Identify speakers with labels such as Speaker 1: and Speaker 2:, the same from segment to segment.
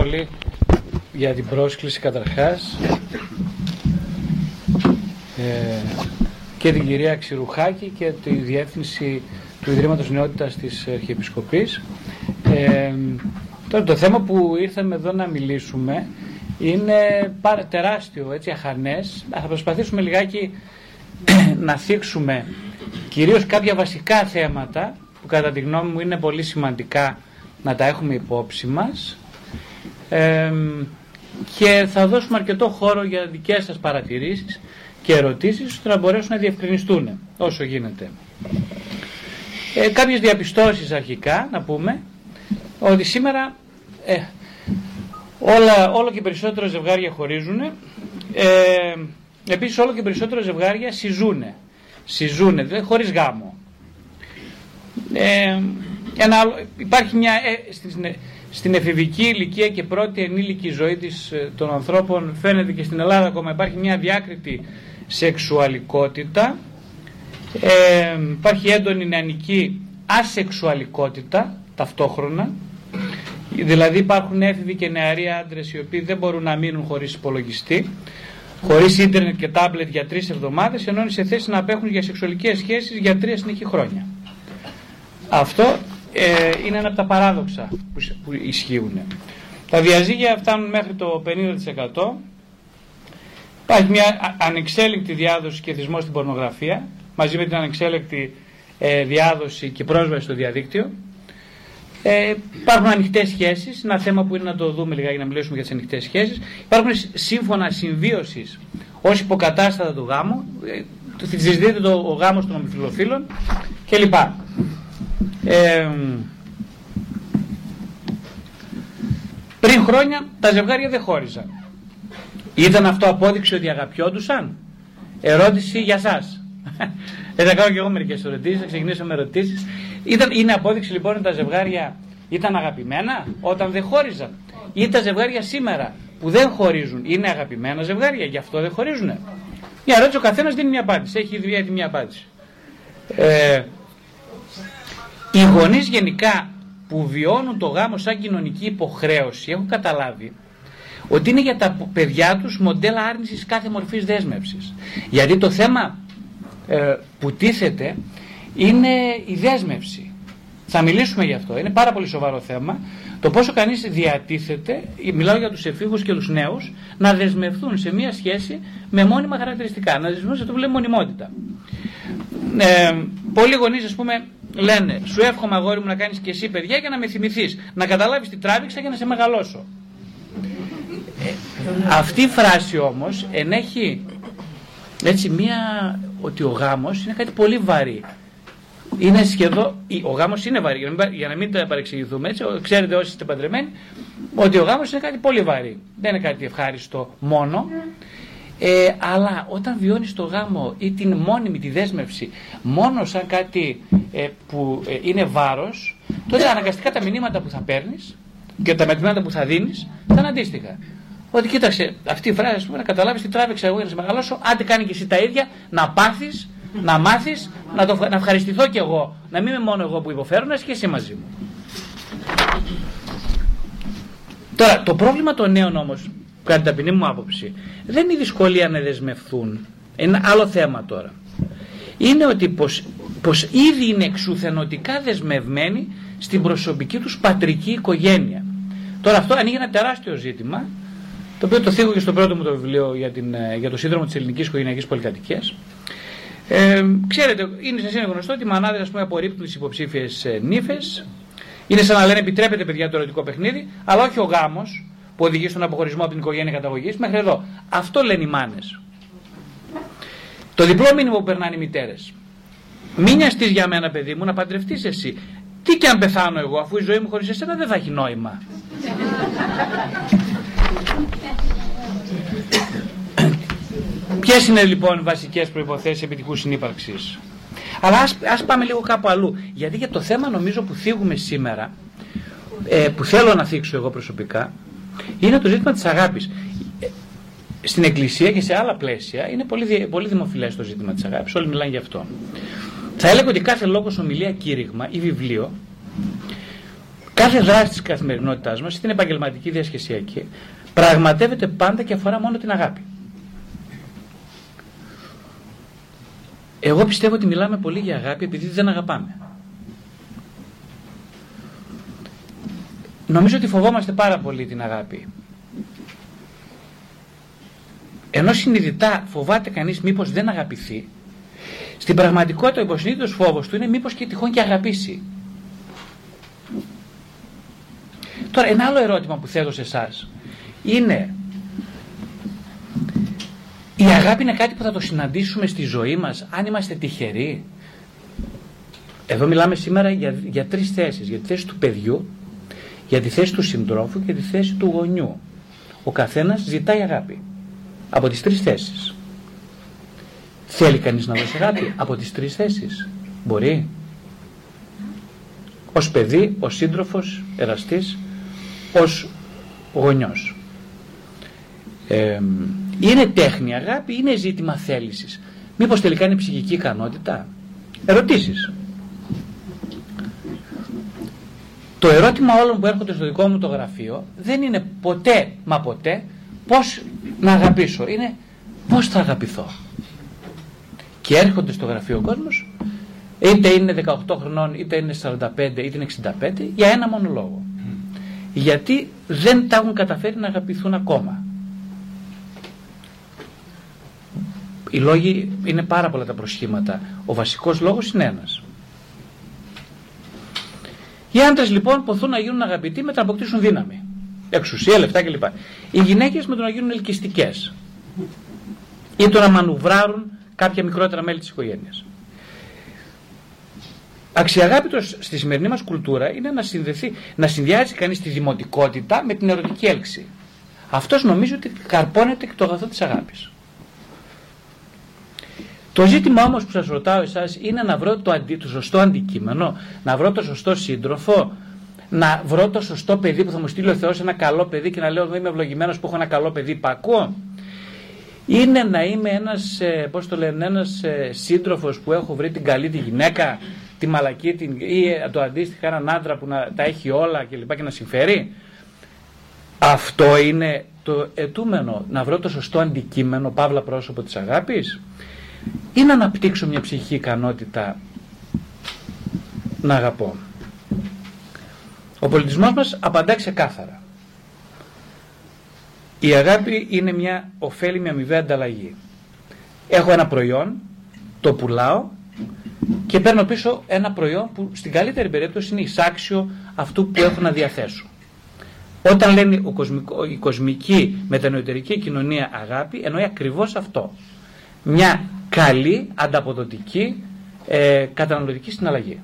Speaker 1: ευχαριστώ πολύ για την πρόσκληση καταρχάς ε, και την κυρία Ξηρουχάκη και τη διεύθυνση του Ιδρύματος Νεότητας της Αρχιεπισκοπής. Ε, τώρα το θέμα που ήρθαμε εδώ να μιλήσουμε είναι τεράστιο, έτσι, αχανές. Θα προσπαθήσουμε λιγάκι να θίξουμε κυρίως κάποια βασικά θέματα που κατά τη γνώμη μου είναι πολύ σημαντικά να τα έχουμε υπόψη μας και θα δώσουμε αρκετό χώρο για δικές σας παρατηρήσεις και ερωτήσεις ώστε να μπορέσουν να διευκρινιστούν όσο γίνεται. Ε, κάποιες διαπιστώσεις αρχικά να πούμε ότι σήμερα ε, όλα, όλο και περισσότερα ζευγάρια χωρίζουν ε, επίσης όλο και περισσότερα ζευγάρια συζούν συζούν, δηλαδή χωρίς γάμο. Ε, ένα υπάρχει μια, ε, στην, στην εφηβική ηλικία και πρώτη ενήλικη ζωή της, ε, των ανθρώπων φαίνεται και στην Ελλάδα ακόμα υπάρχει μια διάκριτη σεξουαλικότητα. Ε, υπάρχει έντονη νεανική ασεξουαλικότητα ταυτόχρονα. Δηλαδή υπάρχουν έφηβοι και νεαροί άντρες οι οποίοι δεν μπορούν να μείνουν χωρίς υπολογιστή χωρίς ίντερνετ και τάμπλετ για τρεις εβδομάδες ενώ είναι σε θέση να απέχουν για σεξουαλικές σχέσεις για τρία συνεχή χρόνια. Αυτό ε, είναι ένα από τα παράδοξα που, που ισχύουν. Τα διαζύγια φτάνουν μέχρι το 50%. Υπάρχει μια ανεξέλεγκτη διάδοση και θυσμός στην πορνογραφία, μαζί με την ανεξέλεγκτη ε, διάδοση και πρόσβαση στο διαδίκτυο. Ε, υπάρχουν ανοιχτές σχέσεις, ένα θέμα που είναι να το δούμε λίγα για να μιλήσουμε για τις ανοιχτές σχέσεις. Υπάρχουν σύμφωνα συμβίωσης ως υποκατάστατα του γάμου, ε, συζητείται το, ο γάμος των ομοφυλοφίλων κλπ. Ε, πριν χρόνια τα ζευγάρια δεν χώριζαν. Ήταν αυτό απόδειξη ότι αγαπιόντουσαν; Ερώτηση για σας. Ε, θα κάνω και εγώ μερικές ερωτήσεις, θα ξεκινήσω με ερωτήσεις. Είναι απόδειξη λοιπόν ότι τα ζευγάρια ήταν αγαπημένα όταν δεν χώριζαν; Ή τα ζευγάρια σήμερα που δεν χωρίζουν είναι αγαπημένα ζευγάρια, γι' αυτό δεν χωρίζουν. Μια ερώτηση ο καθένας δίνει μια απάντηση. Έχει ήδη μια απάντηση. Ε, οι γονείς γενικά που βιώνουν το γάμο σαν κοινωνική υποχρέωση έχουν καταλάβει ότι είναι για τα παιδιά τους μοντέλα άρνησης κάθε μορφής δέσμευσης. Γιατί το θέμα ε, που τίθεται είναι η δέσμευση. Θα μιλήσουμε γι' αυτό. Είναι πάρα πολύ σοβαρό θέμα. Το πόσο κανείς διατίθεται, μιλάω για τους εφήβους και τους νέους, να δεσμευθούν σε μία σχέση με μόνιμα χαρακτηριστικά. Να δεσμευθούν σε αυτό που λέμε μονιμότητα. Ε, πολλοί γονείς, ας πούμε, λένε Σου εύχομαι αγόρι μου να κάνεις και εσύ παιδιά για να με θυμηθείς Να καταλάβεις τι τράβηξα για να σε μεγαλώσω. Ε, αυτή η φράση όμως ενέχει έτσι μία ότι ο γάμος είναι κάτι πολύ βαρύ. Είναι σχεδόν, ο γάμος είναι βαρύ, για να μην, τα παρεξηγηθούμε έτσι, ξέρετε όσοι είστε παντρεμένοι, ότι ο γάμος είναι κάτι πολύ βαρύ. Δεν είναι κάτι ευχάριστο μόνο. Ε, αλλά όταν βιώνεις το γάμο ή την μόνιμη τη δέσμευση μόνο σαν κάτι ε, που ε, είναι βάρος, τότε αναγκαστικά τα μηνύματα που θα παίρνεις και τα μηνύματα που θα δίνεις θα είναι αντίστοιχα. Ότι κοίταξε, αυτή η φράση πούμε, να καταλάβεις τι τράβηξα εγώ για να σε μεγαλώσω, άντε κάνει και εσύ τα ίδια, να πάθεις, να μάθεις, να, να ευχαριστηθώ κι εγώ. Να μην είμαι μόνο εγώ που υποφέρω, να είσαι και εσύ μαζί μου. Τώρα, το πρόβλημα των νέων όμως κατά την ταπεινή μου άποψη, δεν είναι η δυσκολία να δεσμευθούν. Ένα άλλο θέμα τώρα. Είναι ότι πως, πως ήδη είναι εξουθενωτικά δεσμευμένοι στην προσωπική τους πατρική οικογένεια. Τώρα αυτό ανοίγει ένα τεράστιο ζήτημα, το οποίο το θίγω και στο πρώτο μου το βιβλίο για, την, ε, για το σύνδρομο της ελληνικής οικογενειακής πολυκατοικίας. Ε, ξέρετε, είναι σε γνωστό ότι οι μανάδες ας πούμε, απορρίπτουν τις υποψήφιες ε, νύφες. Είναι σαν να λένε επιτρέπεται παιδιά το ερωτικό παιχνίδι, αλλά όχι ο γάμος, που οδηγεί στον αποχωρισμό από την οικογένεια καταγωγής μέχρι εδώ. Αυτό λένε οι μάνες. Το διπλό μήνυμα που περνάνε οι μητέρες. Μην νοιαστείς για μένα, παιδί μου, να παντρευτείς εσύ. Τι και αν πεθάνω εγώ, αφού η ζωή μου χωρίς εσένα δεν θα έχει νόημα. Ποιες είναι λοιπόν οι βασικές προποθέσει επιτυχούς συνύπαρξης; Αλλά ας, ας πάμε λίγο κάπου αλλού. Γιατί για το θέμα νομίζω που θίγουμε σήμερα, ε, που θέλω να θίξω εγώ προσωπικά, είναι το ζήτημα της αγάπης. Στην Εκκλησία και σε άλλα πλαίσια είναι πολύ, πολύ δημοφιλές το ζήτημα της αγάπης, όλοι μιλάνε γι' αυτό. Θα έλεγα ότι κάθε λόγος, ομιλία, κήρυγμα ή βιβλίο κάθε δράση της καθημερινότητάς μας, στην επαγγελματική διασχεσιακή, πραγματεύεται πάντα και αφορά μόνο την αγάπη. Εγώ πιστεύω ότι μιλάμε πολύ για αγάπη επειδή δεν αγαπάμε. Νομίζω ότι φοβόμαστε πάρα πολύ την αγάπη. Ενώ συνειδητά φοβάται κανείς μήπως δεν αγαπηθεί, στην πραγματικότητα ο υποσυνείδητος φόβος του είναι μήπως και τυχόν και αγαπήσει. Τώρα ένα άλλο ερώτημα που θέτω σε εσάς είναι η αγάπη είναι κάτι που θα το συναντήσουμε στη ζωή μας αν είμαστε τυχεροί; Εδώ μιλάμε σήμερα για, για τρεις θέσεις. Για τη θέση του παιδιού, για τη θέση του συντρόφου και τη θέση του γονιού. Ο καθένας ζητάει αγάπη. Από τις τρεις θέσεις. Θέλει κανείς να δώσει αγάπη; Από τις τρεις θέσεις. Μπορεί. Ως παιδί, ως σύντροφος, εραστής, ως γονιός. Ε, είναι τέχνη αγάπη, είναι ζήτημα θέλησης. Μήπως τελικά είναι ψυχική ικανότητα; Ερωτήσεις. Το ερώτημα όλων που έρχονται στο δικό μου το γραφείο δεν είναι ποτέ, μα ποτέ, πώς να αγαπήσω. Είναι πώς θα αγαπηθώ. Και έρχονται στο γραφείο ο κόσμος, είτε είναι 18 χρονών, είτε είναι 45, είτε είναι 65, για ένα μόνο λόγο. Γιατί δεν τα έχουν καταφέρει να αγαπηθούν ακόμα. Οι λόγοι είναι πάρα πολλά τα προσχήματα. Ο βασικός λόγος είναι ένας. Οι άντρες λοιπόν ποθούν να γίνουν αγαπητοί με το να αποκτήσουν δύναμη. Εξουσία, λεφτά κλπ. Οι γυναίκες με το να γίνουν ελκυστικές. Ή το να μανουβράρουν κάποια μικρότερα μέλη της οικογένειας. Αξιαγάπητος στη σημερινή μας κουλτούρα είναι να, συνδεθεί, να συνδυάζει κανείς τη δημοτικότητα με την ερωτική έλξη. Αυτός νομίζει ότι καρπώνεται και το αγαθό της αγάπης. Το ζήτημα όμως που σας ρωτάω εσάς είναι να βρω το, αντι, το σωστό αντικείμενο, να βρω το σωστό σύντροφο, να βρω το σωστό παιδί που θα μου στείλει ο Θεός ένα καλό παιδί και να λέω ότι είμαι ευλογημένος που έχω ένα καλό παιδί πακό. Είναι να είμαι ένας, ε, πώς το λένε, ένας ε, σύντροφος που έχω βρει την καλή τη γυναίκα, τη μαλακή την, ή ε, το αντίστοιχα έναν άντρα που να, τα έχει όλα και λοιπά και να συμφέρει. Αυτό είναι το ετούμενο, να βρω το σωστό αντικείμενο, παύλα πρόσωπο της αγάπης ή να αναπτύξω μια ψυχική ικανότητα να αγαπώ. Ο πολιτισμός μας απαντά ξεκάθαρα. Η αγάπη είναι μια ωφέλιμη αμοιβαία ανταλλαγή. Έχω ένα προϊόν, το πουλάω και παίρνω πίσω ένα προϊόν που στην καλύτερη περίπτωση είναι εισάξιο αυτού που έχω να διαθέσω. Όταν λένε ο κοσμικό, η κοσμική μετανοητερική κοινωνία αγάπη, εννοεί ακριβώς αυτό. Μια καλή, ανταποδοτική, ε, καταναλωτική συναλλαγή.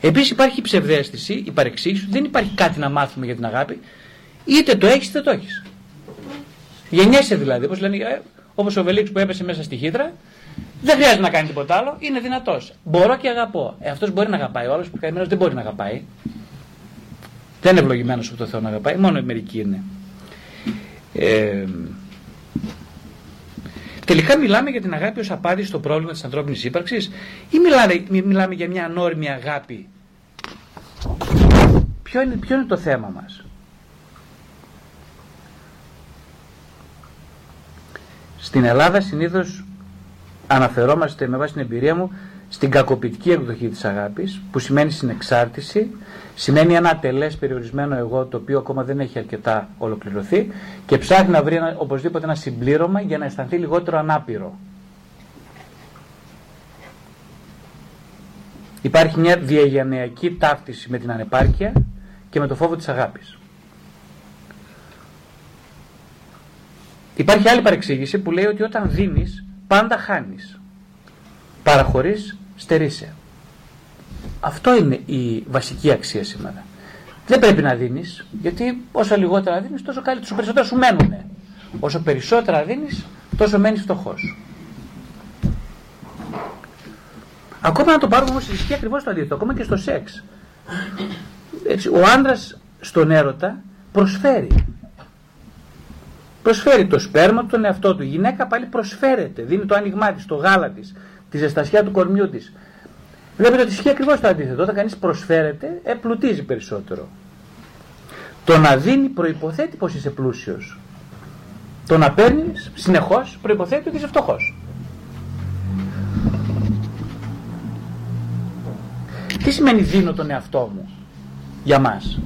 Speaker 1: Επίσης υπάρχει η ψευδέστηση, η παρεξήγηση, δεν υπάρχει κάτι να μάθουμε για την αγάπη, είτε το έχεις είτε το έχεις. Γεννιέσαι δηλαδή, όπως λένε, ε, όπως ο Βελίξ που έπεσε μέσα στη χύτρα, δεν χρειάζεται να κάνει τίποτα άλλο, είναι δυνατός. Μπορώ και αγαπώ. Ε, αυτός μπορεί να αγαπάει, ο άλλος που δεν μπορεί να αγαπάει. Δεν είναι ευλογημένος από το Θεό να αγαπάει, μόνο μερικοί είναι. Ε, Τελικά μιλάμε για την αγάπη ως απάντηση στο πρόβλημα της ανθρώπινης ύπαρξης ή μιλάμε, μιλάμε για μια ανώριμη αγάπη; Ποιο είναι, ποιο είναι το θέμα μας; Στην Ελλάδα συνήθως αναφερόμαστε με βάση την εμπειρία μου στην κακοποιητική εκδοχή της αγάπης που σημαίνει συνεξάρτηση, σημαίνει ένα ατελές περιορισμένο εγώ το οποίο ακόμα δεν έχει αρκετά ολοκληρωθεί και ψάχνει να βρει ένα, οπωσδήποτε ένα συμπλήρωμα για να αισθανθεί λιγότερο ανάπηρο. Υπάρχει μια διαγενειακή ταύτιση με την ανεπάρκεια και με το φόβο της αγάπης. Υπάρχει άλλη παρεξήγηση που λέει ότι όταν δίνεις πάντα χάνεις. Παραχωρείς στερείσαι. Αυτό είναι η βασική αξία σήμερα. Δεν πρέπει να δίνεις, γιατί όσο λιγότερα δίνεις, τόσο καλύτερα, τόσο περισσότερα σου μένουν. Όσο περισσότερα δίνεις, τόσο μένεις φτωχός. Ακόμα να το πάρουμε όμως ισχύει ακριβώς το αντίθετο, ακόμα και στο σεξ. Έτσι, ο άντρας στον έρωτα προσφέρει. Προσφέρει το σπέρμα του, τον εαυτό του. Η γυναίκα πάλι προσφέρεται. Δίνει το άνοιγμά της, το γάλα της, τη ζεστασιά του κορμιού της. Βλέπετε ότι ισχύει ακριβώς το αντίθετο. Όταν κανείς προσφέρεται, επλουτίζει περισσότερο. Το να δίνει προποθέτει πως είσαι πλούσιος. Το να παίρνει συνεχώς προποθέτει ότι είσαι φτωχός. Τι σημαίνει δίνω τον εαυτό μου για μας;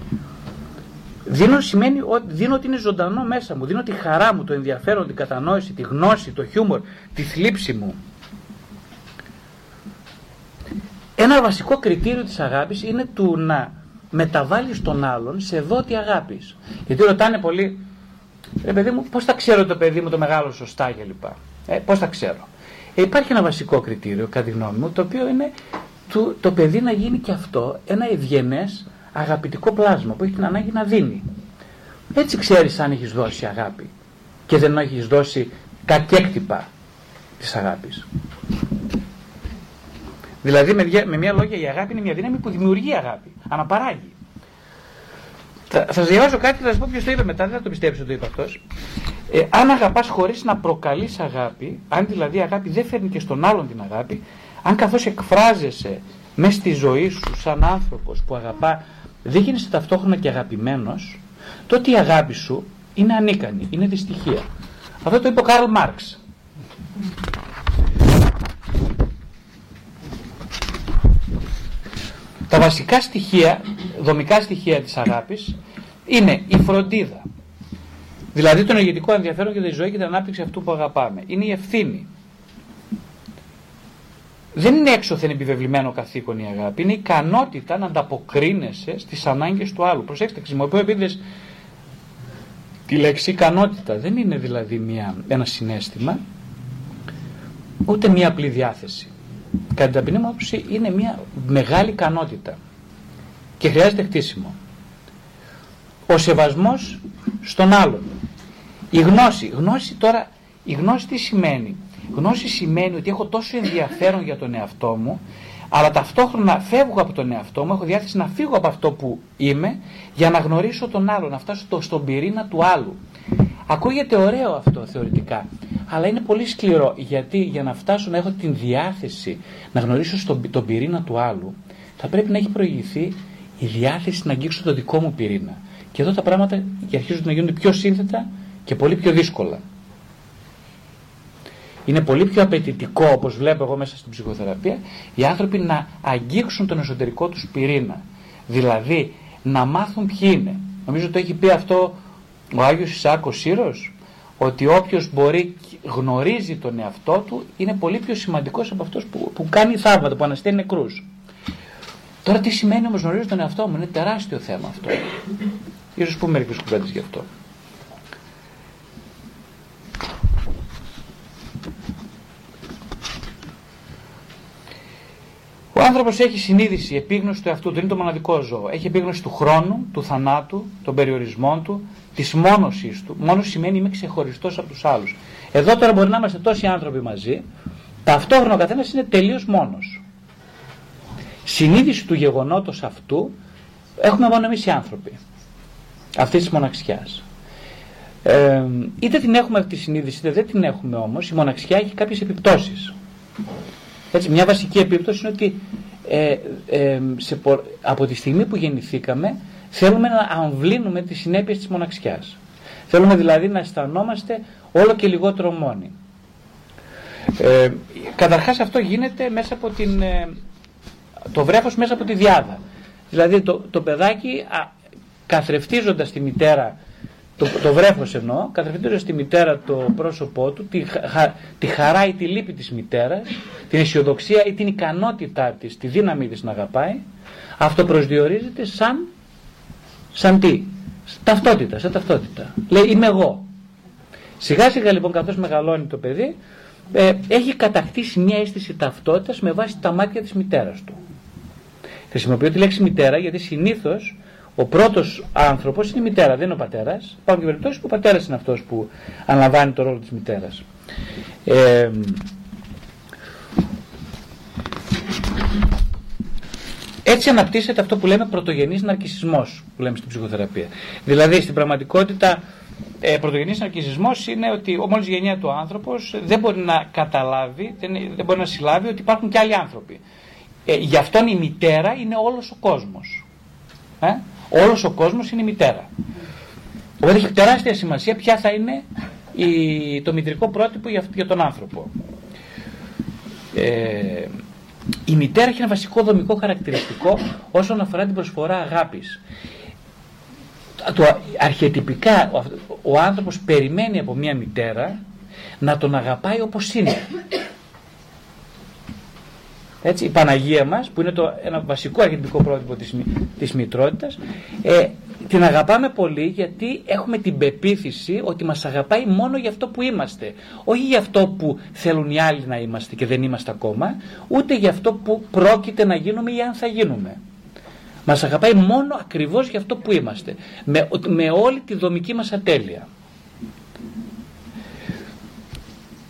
Speaker 1: Δίνω σημαίνει ότι δίνω ότι είναι ζωντανό μέσα μου. Δίνω τη χαρά μου, το ενδιαφέρον, την κατανόηση, τη γνώση, το χιούμορ, τη θλίψη μου. Ένα βασικό κριτήριο της αγάπης είναι του να μεταβάλεις τον άλλον σε δότη αγάπης. Γιατί ρωτάνε πολύ, ρε παιδί μου, πώς θα ξέρω το παιδί μου το μεγάλο σωστά κλπ. Ε, πώς θα ξέρω. Ε, υπάρχει ένα βασικό κριτήριο, κατά τη γνώμη μου, το οποίο είναι το, το παιδί να γίνει και αυτό ένα ευγενές αγαπητικό πλάσμα που έχει την ανάγκη να δίνει. Έτσι ξέρεις αν έχεις δώσει αγάπη και δεν έχεις δώσει κακέκτυπα της αγάπης. Δηλαδή με, με μια λόγια η αγάπη είναι μια δύναμη που δημιουργεί αγάπη, αναπαράγει. Θα, θα σας διαβάσω κάτι και θα σας πω ποιος το είπε μετά, δεν θα το πιστέψω ότι το είπε αυτός. Ε, αν αγαπάς χωρίς να προκαλείς αγάπη, αν δηλαδή η αγάπη δεν φέρνει και στον άλλον την αγάπη, αν καθώς εκφράζεσαι μέσα στη ζωή σου σαν άνθρωπος που αγαπά, δεν γίνεσαι ταυτόχρονα και αγαπημένος, τότε η αγάπη σου είναι ανίκανη, είναι δυστυχία. Αυτό το είπε ο Καρλ Μάρξ. Τα βασικά στοιχεία, δομικά στοιχεία της αγάπης είναι η φροντίδα. Δηλαδή το ενεργητικό ενδιαφέρον για τη ζωή και την ανάπτυξη αυτού που αγαπάμε. Είναι η ευθύνη. Δεν είναι έξωθεν επιβεβλημένο καθήκον η αγάπη. Είναι η ικανότητα να ανταποκρίνεσαι στις ανάγκες του άλλου. Προσέξτε, χρησιμοποιώ επίτηδες τη λέξη ικανότητα. Δεν είναι δηλαδή μια, ένα συνέστημα, ούτε μια απλή διάθεση κατά την ταπεινή μου άποψη είναι μια μεγάλη ικανότητα και χρειάζεται χτίσιμο. Ο σεβασμός στον άλλον. Η γνώση. Γνώση τώρα, η γνώση τι σημαίνει; Γνώση σημαίνει ότι έχω τόσο ενδιαφέρον για τον εαυτό μου, αλλά ταυτόχρονα φεύγω από τον εαυτό μου, έχω διάθεση να φύγω από αυτό που είμαι για να γνωρίσω τον άλλον, να φτάσω στον πυρήνα του άλλου. Ακούγεται ωραίο αυτό θεωρητικά, αλλά είναι πολύ σκληρό γιατί για να φτάσω να έχω την διάθεση να γνωρίσω στον, τον πυρήνα του άλλου, θα πρέπει να έχει προηγηθεί η διάθεση να αγγίξω τον δικό μου πυρήνα. Και εδώ τα πράγματα αρχίζουν να γίνονται πιο σύνθετα και πολύ πιο δύσκολα. Είναι πολύ πιο απαιτητικό, όπως βλέπω εγώ μέσα στην ψυχοθεραπεία, οι άνθρωποι να αγγίξουν τον εσωτερικό τους πυρήνα. Δηλαδή, να μάθουν ποιοι είναι. Νομίζω το έχει πει αυτό ο Άγιος Ισάκος Σύρος ότι όποιος μπορεί γνωρίζει τον εαυτό του είναι πολύ πιο σημαντικός από αυτός που, που κάνει θαύματα, που ανασταίνει νεκρούς. Τώρα τι σημαίνει όμως γνωρίζω τον εαυτό μου, είναι τεράστιο θέμα αυτό. Ίσως πούμε μερικές κουβέντες γι' αυτό. Ο άνθρωπος έχει συνείδηση, επίγνωση του εαυτού του, είναι το μοναδικό ζώο. Έχει επίγνωση του χρόνου, του θανάτου, των περιορισμών του, της μόνωσής του. Μόνο σημαίνει είμαι ξεχωριστός από τους άλλους. Εδώ τώρα μπορεί να είμαστε τόσοι άνθρωποι μαζί, ταυτόχρονα ο καθένας είναι τελείως μόνος. Συνείδηση του γεγονότος αυτού έχουμε μόνο εμείς οι άνθρωποι. Αυτής της μοναξιάς. Ε, είτε την έχουμε αυτή τη συνείδηση, είτε δεν την έχουμε όμως, η μοναξιά έχει κάποιες επιπτώσεις. Έτσι, μια βασική επίπτωση είναι ότι ε, ε, σε, από τη στιγμή που γεννηθήκαμε θέλουμε να αμβλύνουμε τις συνέπειες της μοναξιάς. Θέλουμε δηλαδή να αισθανόμαστε όλο και λιγότερο μόνοι. Ε, καταρχάς αυτό γίνεται μέσα από την, ε, το βρέφος μέσα από τη διάδα. Δηλαδή το, το παιδάκι α, καθρεφτίζοντας τη μητέρα το, το βρέφος εννοώ, κατευθύνοντας στη μητέρα το πρόσωπό του, τη, τη χαρά ή τη λύπη της μητέρας, την αισιοδοξία ή την ικανότητά της, τη δύναμη της να αγαπάει, αυτό προσδιορίζεται σαν, σαν τι, ταυτότητα, σαν ταυτότητα. Λέει είμαι εγώ. Σιγά σιγά λοιπόν καθώς μεγαλώνει το παιδί, ε, έχει κατακτήσει μια αίσθηση ταυτότητας με βάση τα μάτια της μητέρας του. Χρησιμοποιώ τη λέξη μητέρα γιατί συνήθως ο πρώτος άνθρωπος είναι η μητέρα, δεν είναι ο πατέρας. Υπάρχουν και περιπτώσεις που ο πατέρας είναι αυτός που αναλαμβάνει το ρόλο της μητέρας. Ε, έτσι αναπτύσσεται αυτό που λέμε πρωτογενής ναρκισισμός που λέμε στην ψυχοθεραπεία. Δηλαδή στην πραγματικότητα ε, πρωτογενής ναρκισισμός είναι ότι μόλις γεννιέται ο άνθρωπος δεν μπορεί να καταλάβει, δεν, δεν μπορεί να συλλάβει ότι υπάρχουν και άλλοι άνθρωποι. Ε, γι' αυτόν η μητέρα είναι όλος ο κόσμος. Ε; Όλος ο κόσμος είναι η μητέρα. Οπότε έχει τεράστια σημασία ποια θα είναι η, το μητρικό πρότυπο για, για τον άνθρωπο. Ε, η μητέρα έχει ένα βασικό δομικό χαρακτηριστικό όσον αφορά την προσφορά αγάπης. Το, αρχιετυπικά ο, ο άνθρωπος περιμένει από μια μητέρα να τον αγαπάει όπως είναι. Έτσι, η Παναγία μας που είναι το, ένα βασικό αρχιετυπικό πρότυπο της, της μητρότητας ε, την αγαπάμε πολύ γιατί έχουμε την πεποίθηση ότι μας αγαπάει μόνο για αυτό που είμαστε. Όχι για αυτό που θέλουν οι άλλοι να είμαστε και δεν είμαστε ακόμα, ούτε για αυτό που πρόκειται να γίνουμε ή αν θα γίνουμε. Μας αγαπάει μόνο ακριβώς για αυτό που είμαστε. Με, με όλη τη δομική μας ατέλεια.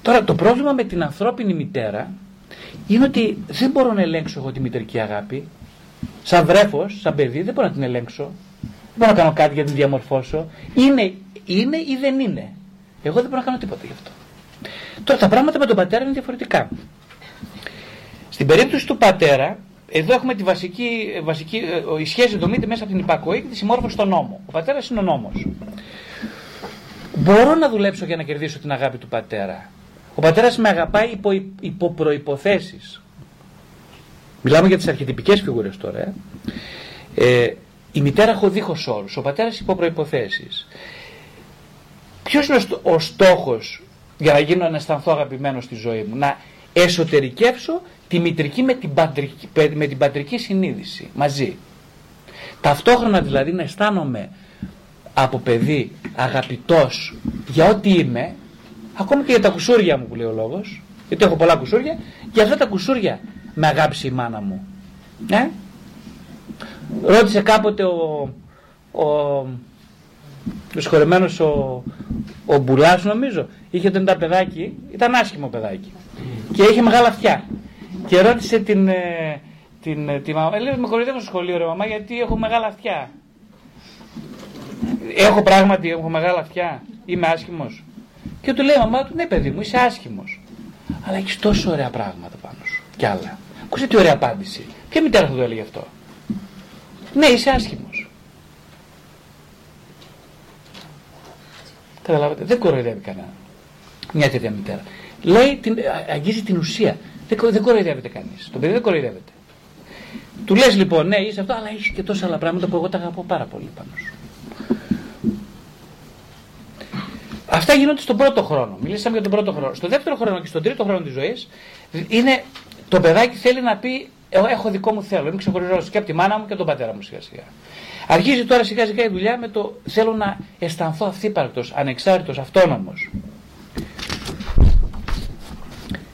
Speaker 1: Τώρα το πρόβλημα με την ανθρώπινη μητέρα είναι ότι δεν μπορώ να ελέγξω εγώ τη μητρική αγάπη. Σαν βρέφος, σαν παιδί δεν μπορώ να την ελέγξω. Δεν μπορώ να κάνω κάτι για να την διαμορφώσω. Είναι, είναι ή δεν είναι. Εγώ δεν μπορώ να κάνω τίποτα γι' αυτό. Τώρα τα πράγματα με τον πατέρα είναι διαφορετικά. Στην περίπτωση του πατέρα, εδώ έχουμε τη βασική, βασική ε, η σχέση δομείται μέσα από την υπακοή και τη συμμόρφωση στον νόμο. Ο πατέρας είναι ο νόμος. Μπορώ να δουλέψω για να κερδίσω την αγάπη του πατέρα. Ο πατέρας με αγαπάει υπό, υπό προποθέσει. Μιλάμε για τις αρχιτυπικές φιγούρες τώρα. Ε. Ε, η μητέρα έχω δίχω όρους. Ο πατέρας υπό προποθέσει. Ποιος είναι ο στόχος για να γίνω να αισθανθώ αγαπημένος στη ζωή μου; Να εσωτερικεύσω τη μητρική με την πατρική, με την πατρική συνείδηση μαζί. Ταυτόχρονα δηλαδή να αισθάνομαι από παιδί αγαπητός για ό,τι είμαι, ακόμα και για τα κουσούρια μου που λέει ο λόγος, γιατί έχω πολλά κουσούρια, για αυτά τα κουσούρια με αγάπησε η μάνα μου. Ε; Ρώτησε κάποτε ο, ο, ο συγχωρεμένος ο, ο Μπουλάς νομίζω, είχε ένα παιδάκι, ήταν άσχημο παιδάκι και είχε μεγάλα αυτιά και ρώτησε την, ε, την, ε, τη μαμά, λέει με χωριδεύω στο σχολείο ρε μαμά γιατί έχω μεγάλα αυτιά. Έχω πράγματι, έχω μεγάλα αυτιά, είμαι άσχημος. Και του λέει μαμά του, ναι παιδί μου, είσαι άσχημος. Αλλά έχεις τόσο ωραία πράγματα πάνω σου κι άλλα. Ακούσε τι ωραία απάντηση. Ποια μητέρας θα του έλεγε αυτό. Ναι, είσαι άσχημος. Καταλάβατε, δεν κοροϊδεύει κανένα. Μια τέτοια μητέρα. Λέει, την, αγγίζει την ουσία. Δεν, δεν κοροϊδεύεται κανείς. Το παιδί δεν κοροϊδεύεται. Του λες λοιπόν, ναι, είσαι αυτό, αλλά έχεις και τόσα άλλα πράγματα που εγώ τα αγαπώ πάρα πολύ πάνω σου. Αυτά γίνονται στον πρώτο χρόνο. Μιλήσαμε για τον πρώτο χρόνο. Στο δεύτερο χρόνο και στον τρίτο χρόνο της ζωής, είναι το παιδάκι θέλει να πει: Έχω δικό μου θέλω. Είμαι ξεχωριστός και από τη μάνα μου και τον πατέρα μου σιγά σιγά. Αρχίζει τώρα σιγά σιγά η δουλειά με το θέλω να αισθανθώ αυθύπαρκτος, ανεξάρτητος, αυτόνομος.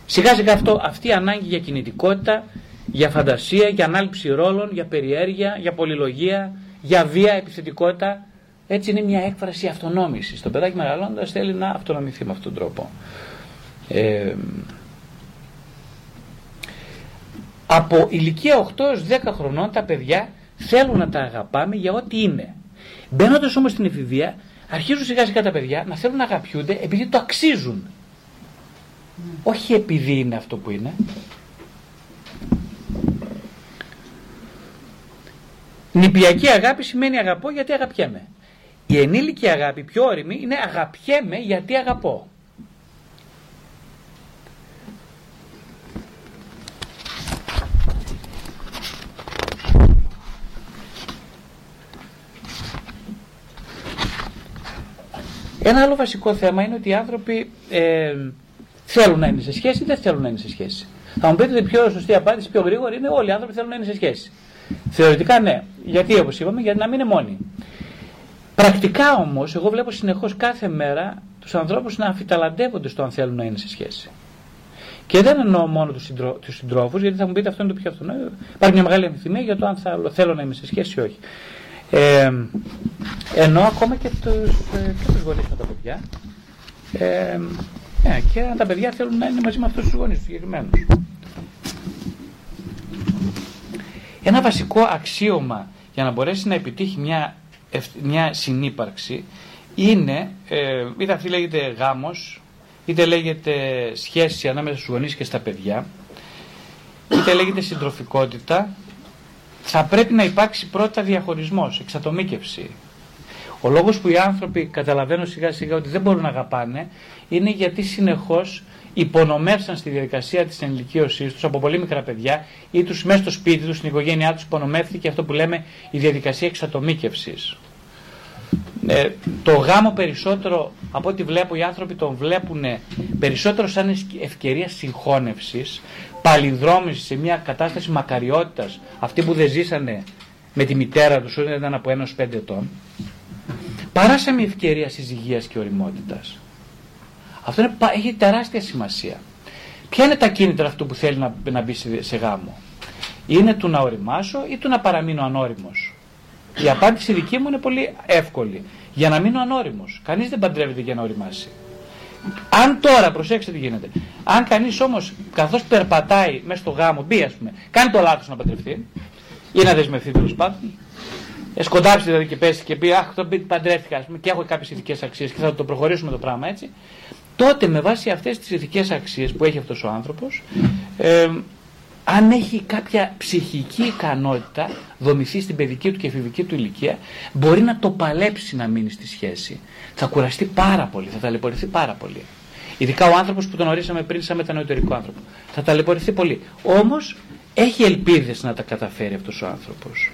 Speaker 1: Σιγά σιγά αυτό, αυτή η ανάγκη για κινητικότητα, για φαντασία, για ανάληψη ρόλων, για περιέργεια, για πολυλογία, για βία, επιθετικότητα, έτσι είναι μια έκφραση αυτονόμησης. Το παιδάκι μεγαλώντας θέλει να αυτονομηθεί με αυτόν τον τρόπο. Ε, από ηλικία 8 έως 10 χρονών τα παιδιά θέλουν να τα αγαπάμε για ό,τι είναι. Μπαίνοντας όμως στην εφηβεία, αρχίζουν σιγά σιγά τα παιδιά να θέλουν να αγαπιούνται επειδή το αξίζουν. Όχι επειδή είναι αυτό που είναι. Νηπιακή αγάπη σημαίνει αγαπώ γιατί αγαπιέμαι. Η ενήλικη αγάπη πιο όρημη είναι αγαπιέμαι γιατί αγαπώ. Ένα άλλο βασικό θέμα είναι ότι οι άνθρωποι ε, θέλουν να είναι σε σχέση ή δεν θέλουν να είναι σε σχέση. Θα μου πείτε ότι πιο σωστή απάντηση, πιο γρήγορη είναι όλοι οι άνθρωποι θέλουν να είναι σε σχέση. Θεωρητικά ναι. Γιατί όπως είπαμε, γιατί να μην είναι μόνοι. Πρακτικά όμως, εγώ βλέπω συνεχώς κάθε μέρα τους ανθρώπους να αμφιταλαντεύονται στο αν θέλουν να είναι σε σχέση. Και δεν εννοώ μόνο τους συντρόφους, γιατί θα μου πείτε αυτό είναι το πιο αυτό. Υπάρχει μια μεγάλη αμφιθυμία για το αν θα, θέλω να είμαι σε σχέση ή όχι. Ε, εννοώ ακόμα και τους ε, γονείς με τα παιδιά. Ε, ε, και αν τα παιδιά θέλουν να είναι μαζί με αυτούς τους γονείς τους συγκεκριμένους. Ένα βασικό αξίωμα για να μπορέσει να επιτύχει μια, μια συνύπαρξη είναι, ε, είτε αυτή λέγεται γάμος, είτε λέγεται σχέση ανάμεσα στους γονείς και στα παιδιά, είτε λέγεται συντροφικότητα, θα πρέπει να υπάρξει πρώτα διαχωρισμός, εξατομίκευση. Ο λόγος που οι άνθρωποι καταλαβαίνουν σιγά σιγά ότι δεν μπορούν να αγαπάνε είναι γιατί συνεχώς υπονομεύσαν στη διαδικασία της ενηλικίωσής τους από πολύ μικρά παιδιά ή τους μέσα στο σπίτι τους, στην οικογένειά τους υπονομεύθηκε αυτό που λέμε η διαδικασία εξατομίκευσης. Ε, το γάμο περισσότερο από ό,τι βλέπω οι άνθρωποι τον βλέπουν περισσότερο σαν ευκαιρία συγχώνευσης παλινδρόμησης σε μια κατάσταση μακαριότητας αυτοί που δεν ζήσανε με τη μητέρα τους όταν ήταν από ένα πέντε ετών παρά σε μια ευκαιρία συζυγίας και οριμότητας. Αυτό είναι, έχει τεράστια σημασία. Ποια είναι τα κίνητρα αυτού που θέλει να, να μπει σε, σε γάμο; Είναι του να οριμάσω ή του να παραμείνω ανώριμος; Η απάντηση δική μου είναι πολύ εύκολη. Για να μείνω ανώριμος. Κανείς δεν παντρεύεται για να οριμάσει. Αν τώρα, προσέξτε τι γίνεται, αν κανείς όμως καθώς περπατάει μέσα στο γάμο, μπει ας πούμε, κάνει το λάθος να παντρευτεί ή να δεσμευτεί τέλος πάντων, σκοντάψει δηλαδή και πέσει και πει Αχ, το παντρεύτηκα ας πούμε, και έχω κάποιες ηθικές αξίες και θα το προχωρήσουμε το πράγμα έτσι, τότε με βάση αυτές τις ηθικές αξίες που έχει αυτός ο άνθρωπος, ε, αν έχει κάποια ψυχική ικανότητα δομηθεί στην παιδική του και εφηβική του ηλικία, μπορεί να το παλέψει να μείνει στη σχέση. Θα κουραστεί πάρα πολύ, θα ταλαιπωρηθεί πάρα πολύ. Ειδικά ο άνθρωπος που τον ορίσαμε πριν σαν μετανοητερικό άνθρωπο. Θα ταλαιπωρηθεί πολύ. Όμως έχει ελπίδες να τα καταφέρει αυτός ο άνθρωπος.